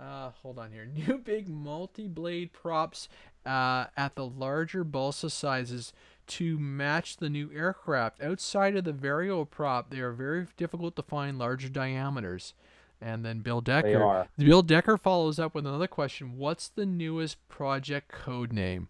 uh, hold on here. New big multi-blade props uh, at the larger balsa sizes to match the new aircraft. Outside of the Vario prop, they are very difficult to find larger diameters. And then Bill Decker. Bill Decker follows up with another question. What's the newest project code name?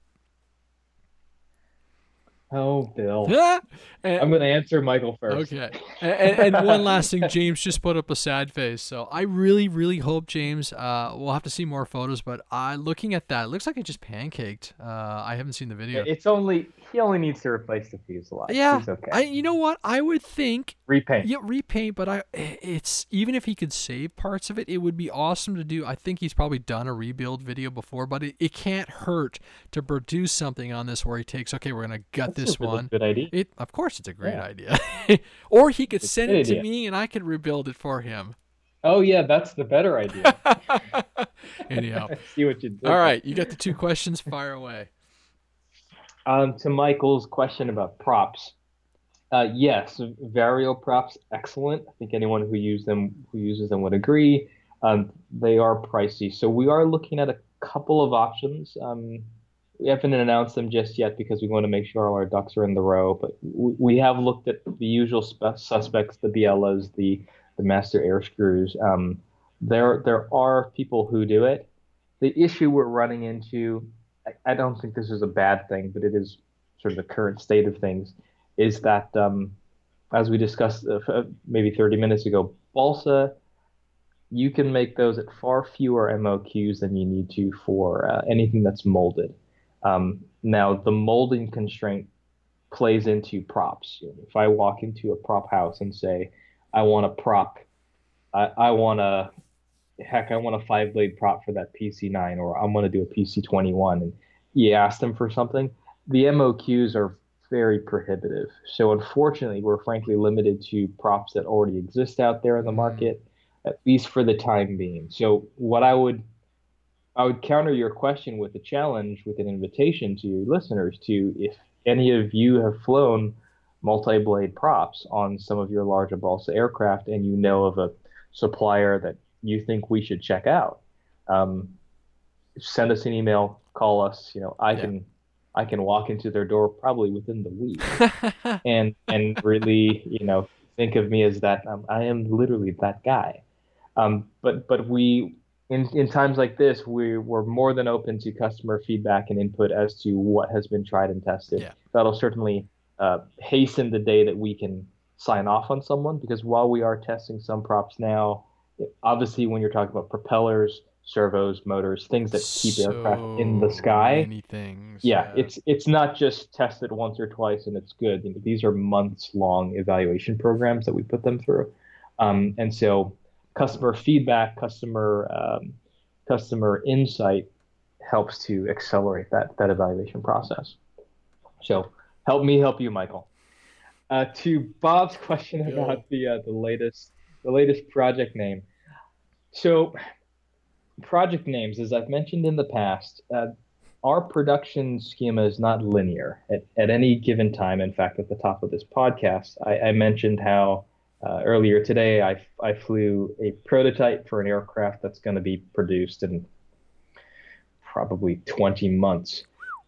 Oh, Bill. and, I'm going to answer Michael first. Okay. And, and, one last thing, James just put up a sad face. So I really, really hope James. Uh, we'll have to see more photos, but uh, looking at that, it looks like it just pancaked. Uh, I haven't seen the video. It's only he only needs to replace the fuselage. Yeah. He's okay. I, you know what? I would think repaint. Yeah, repaint. But I, it's even if he could save parts of it, it would be awesome to do. I think he's probably done a rebuild video before, but it, it can't hurt to produce something on this where he takes. Okay, we're gonna gut That's this one. Good idea. It, of course, it's a great yeah. idea. or he could it's send it idea. to me and I could rebuild it for him. Oh yeah, that's the better idea. Anyhow, see what you did. All right, you got the two questions. Fire away. Um, to Michael's question about props, uh, yes, Vario props excellent. I think anyone who use them who uses them would agree. Um, they are pricey, so we are looking at a couple of options. Um, we haven't announced them just yet because we want to make sure all our ducks are in the row. But we have looked at the usual spe- suspects: the Bielas, the the Master Airscrews. Um, there there are people who do it. The issue we're running into, I, don't think this is a bad thing, but it is sort of the current state of things, is that um, as we discussed uh, maybe 30 minutes ago, balsa you can make those at far fewer MOQs than you need to for uh, anything that's molded. Um, now, the molding constraint plays into props. If I walk into a prop house and say, I want a prop, I, I want a, heck, I want a five blade prop for that PC9, or I'm going to do a PC21, and you ask them for something, the MOQs are very prohibitive. So, unfortunately, we're frankly limited to props that already exist out there in the mm-hmm. market, at least for the time being. So, what I would I would counter your question with a challenge, with an invitation to your listeners to if any of you have flown multi-blade props on some of your larger balsa aircraft and you know of a supplier that you think we should check out, um, send us an email, call us. You know, I yeah. can I can walk into their door probably within the week, and and really you know think of me as that um, I am literally that guy. Um, but but we in, in times like this, we, we're more than open to customer feedback and input as to what has been tried and tested. Yeah. That'll certainly uh, hasten the day that we can sign off on someone because while we are testing some props now, obviously when you're talking about propellers, servos, motors, things that keep so aircraft in the sky. Things. Yeah, yeah, it's it's not just tested once or twice and it's good. You know, these are months long evaluation programs that we put them through, um, and so customer feedback, customer um, customer insight helps to accelerate that that evaluation process. So help me help you, Michael. Uh, to Bob's question about the uh, the latest the latest project name. So project names, as I've mentioned in the past, uh, our production schema is not linear at, at any given time. In fact, at the top of this podcast, I, I mentioned how uh, earlier today I, I flew a prototype for an aircraft that's going to be produced in probably 20 months.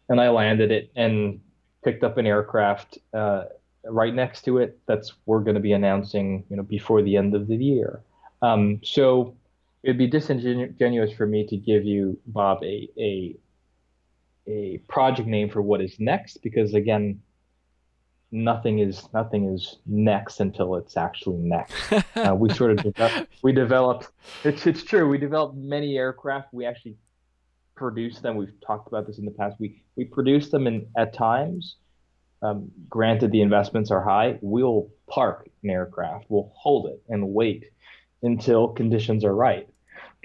And I landed it and picked up an aircraft uh, right next to it that's we're going to be announcing you know before the end of the year. Um, so it'd be disingenuous for me to give you Bob a a a project name for what is next because again nothing is nothing is next until it's actually next. Uh, we sort of develop, we developed it's it's true we developed many aircraft. We actually produce them. We've talked about this in the past. We we produce them in at times. Um, granted the investments are high. We'll park an aircraft. We'll hold it and wait until conditions are right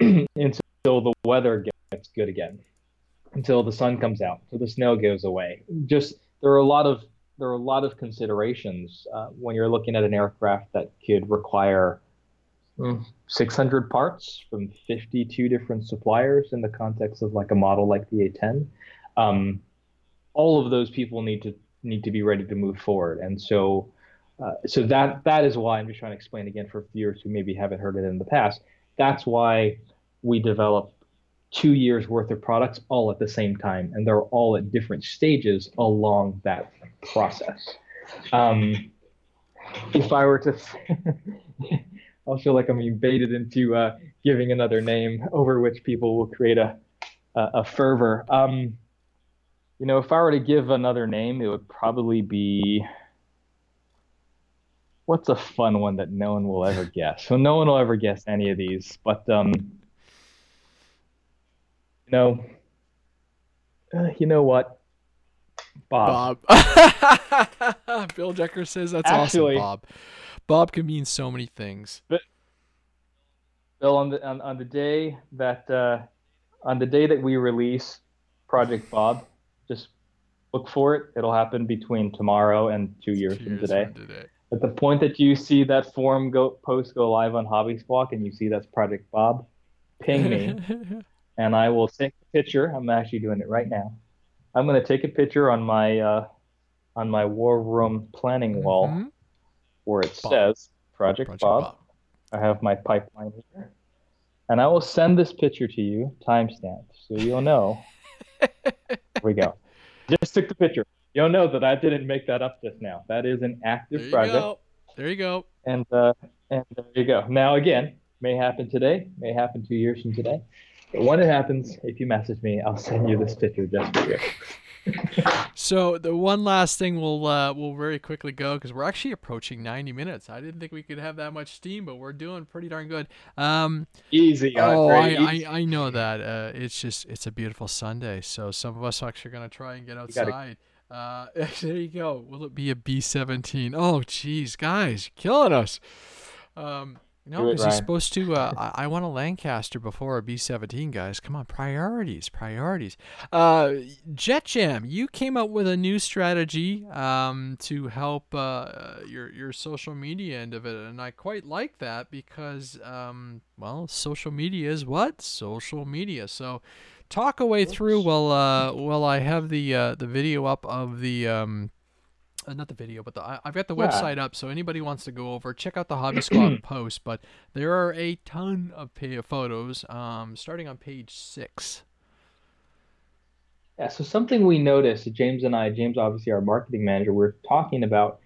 until the weather gets good again until the sun comes out, until the snow goes away. Just there are a lot of there are a lot of considerations uh, when you're looking at an aircraft that could require mm, 600 parts from 52 different suppliers in the context of like a model like the A10. Um, all of those people need to need to be ready to move forward, and so uh, so that that is why I'm just trying to explain again for viewers who maybe haven't heard it in the past. That's why we develop two years worth of products all at the same time, and they're all at different stages along that process. Um, if I were to, I'll feel like I'm being baited into uh, giving another name over which people will create a a, a fervor. Um, you know, if I were to give another name, it would probably be. What's a fun one that no one will ever guess? So no one will ever guess any of these, but um, you know, uh, you know what, Bob. Bob. Bill Decker says that's Actually, awesome, Bob. Bob can mean so many things. But Bill, on the on, on the day that uh, on the day that we release Project Bob, just look for it. It'll happen between tomorrow and two years, two from, today. from today. At the point that you see that forum go post go live on Hobby Squawk and you see that's Project Bob, ping me. and I will take a picture. I'm actually doing it right now. I'm going to take a picture on my uh, on my war room planning wall mm-hmm. where it Bob. says Project, Project Bob. Bob. I have my pipeline here, and I will send this picture to you, timestamp, so you'll know. here we go. Just took the picture. You'll know that I didn't make that up just now. That is an active there project. Go. There you go. And uh, and there you go. Now again, may happen today, may happen two years from today. But when it happens, if you message me, I'll send you this picture just for you. so the one last thing we'll uh, we'll very quickly go because we're actually approaching 90 minutes. I didn't think we could have that much steam, but we're doing pretty darn good. Um, easy. Oh, I, I, I know that. Uh, it's just it's a beautiful Sunday, so some of us actually are gonna try and get outside. Uh, there you go. Will it be a B17? Oh, geez, guys, killing us. Um, no, because he's supposed to. Uh, I, I, want a Lancaster before a B seventeen, guys. Come on, priorities, priorities. Uh, Jet Jam, you came up with a new strategy um, to help uh, your your social media end of it, and I quite like that because, um, well, social media is what social media. So, talk away Oops. through while uh, while I have the uh, the video up of the um, uh, not the video, but the I, have got the yeah. website up, so anybody wants to go over, check out the Hobby Squawk post. But there are a ton of pay- photos, um, starting on page six. Yeah, so something we noticed, James and I, James obviously our marketing manager, we're talking about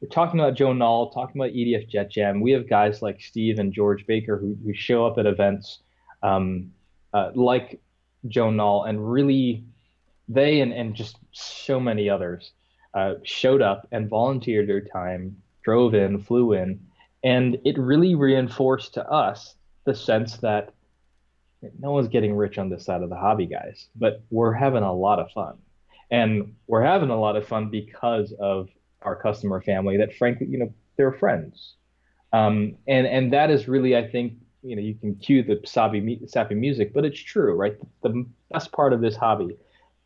we're talking about Joe Nall, talking about EDF Jet Jam. We have guys like Steve and George Baker who, who show up at events um, uh, like Joe Nall and really they and, and just so many others uh, showed up and volunteered their time, drove in, flew in, and it really reinforced to us the sense that no one's getting rich on this side of the hobby, guys, but we're having a lot of fun. And we're having a lot of fun because of our customer family that, frankly, you know, they're friends. Um, and, and that is really, I think, you know you can cue the sappy sappy music, but it's true, right? The best part of this hobby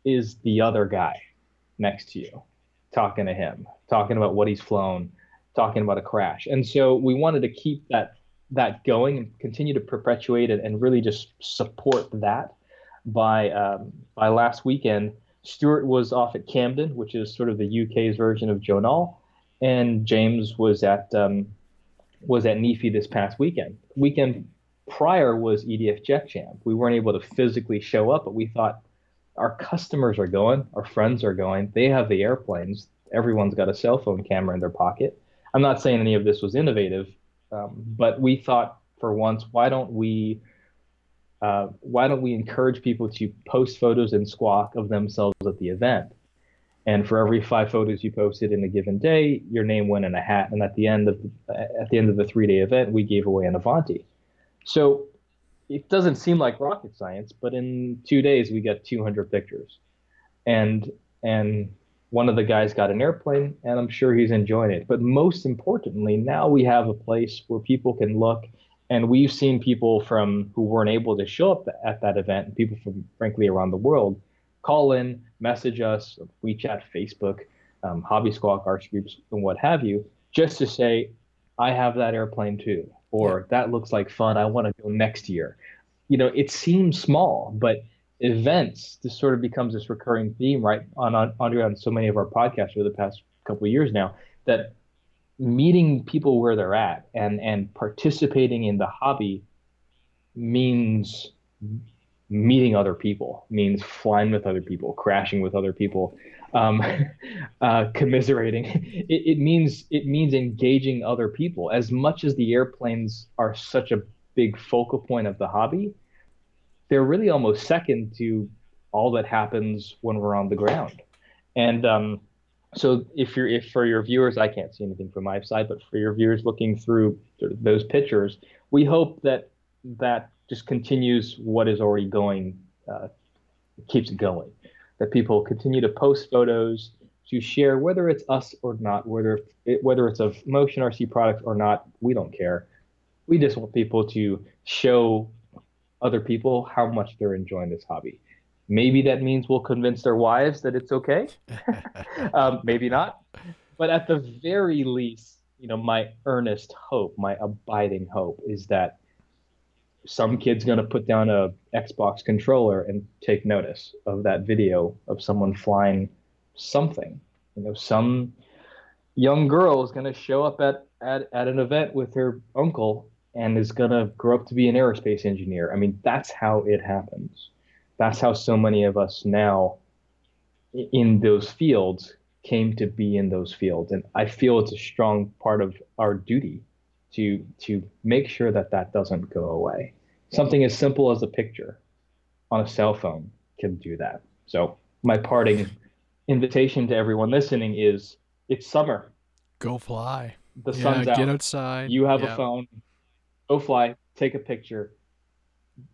is the other guy next to you, talking to him, talking about what he's flown, talking about a crash, and so we wanted to keep that that going and continue to perpetuate it and really just support that by um, by last weekend. Stuart was off at Camden, which is sort of the UK's version of Joe Nall, and James was at um, was at NEFI this past weekend. Weekend prior was EDF Jet Jam. We weren't able to physically show up, but we thought our customers are going, our friends are going. They have the airplanes. Everyone's got a cell phone camera in their pocket. I'm not saying any of this was innovative, um, but we thought for once, why don't we uh, why don't we encourage people to post photos in Squawk of themselves at the event? And for every five photos you posted in a given day, your name went in a hat. And at the end of the, at the end of the three day event, we gave away an Avanti. So it doesn't seem like rocket science, but in two days we got 200 pictures, and and one of the guys got an airplane, and I'm sure he's enjoying it. But most importantly, now we have a place where people can look, and we've seen people from who weren't able to show up at that event, and people from frankly around the world, call in, message us, WeChat, Facebook, um, Hobby Squawk, RC Groups, and what have you, just to say, I have that airplane too, or yeah. that looks like fun. I want to go next year. You know, it seems small, but events this sort of becomes this recurring theme, right? On on on so many of our podcasts over the past couple of years now that meeting people where they're at and and participating in the hobby means meeting other people means flying with other people crashing with other people um, uh, commiserating. It, it means it means engaging other people. As much as the airplanes are such a big focal point of the hobby they're really almost second to all that happens when we're on the ground. And um, so if you're if for your viewers i can't see anything from my side but for your viewers looking through those pictures we hope that that just continues what is already going uh, keeps it going that people continue to post photos to share whether it's us or not whether it, whether it's of motion rc product or not we don't care. We just want people to show other people how much they're enjoying this hobby. Maybe that means we'll convince their wives that it's okay. Um, maybe not. But at the very least you know my earnest hope my abiding hope is that some kid's going to put down a Xbox controller and take notice of that video of someone flying something. You know, some young girl is going to show up at, at, at an event with her uncle and is going to grow up to be an aerospace engineer. I mean, that's how it happens. That's how so many of us now in those fields came to be in those fields. And I feel it's a strong part of our duty to to make sure that that doesn't go away. Something as simple as a picture on a cell phone can do that. So my parting invitation to everyone listening is it's summer. Go fly. The yeah, sun's out. Get outside. You have yeah. a phone. Go fly. Take a picture.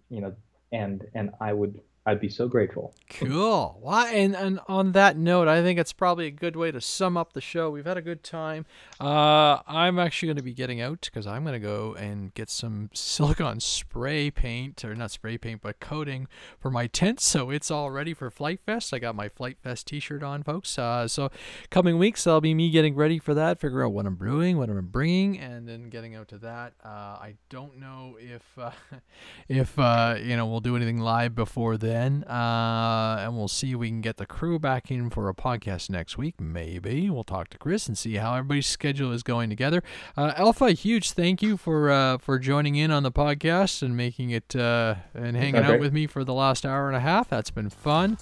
You know, and and I would I'd be so grateful. Cool. Well, and, and on that note, I think it's probably a good way to sum up the show. We've had a good time. Uh, I'm actually going to be getting out because I'm going to go and get some silicone spray paint, or not spray paint, but coating for my tent. So it's all ready for FliteFest. I got my FliteFest t shirt on, folks. Uh, so coming weeks, that'll be me getting ready for that, figure out what I'm brewing, what I'm bringing, and then getting out to that. Uh, I don't know if, uh, if uh, you know, we'll do anything live before then then. Uh, and we'll see if we can get the crew back in for a podcast next week. Maybe we'll talk to Chris and see how everybody's schedule is going together. Uh, Alpha, huge thank you for uh, for joining in on the podcast and making it uh, and hanging okay. out with me for the last hour and a half. That's been fun.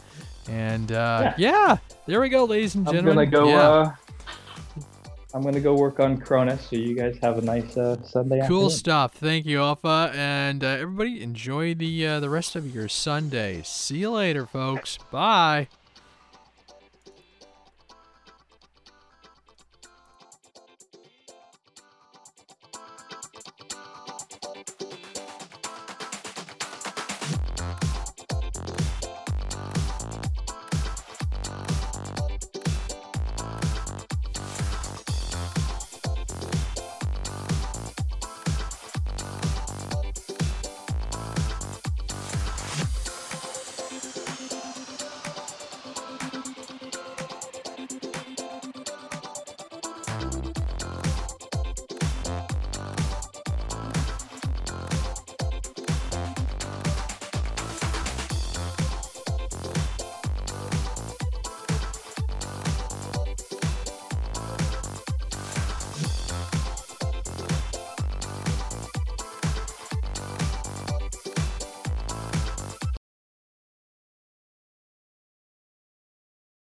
And uh, yeah. yeah. there we go, ladies and gentlemen. I'm gonna go. Yeah. Uh, I'm gonna go work on Cronus. So you guys have a nice uh, Sunday. Cool afternoon. stuff. Thank you, Alpha, and uh, everybody enjoy the uh, the rest of your Sunday. See you later, folks. Bye.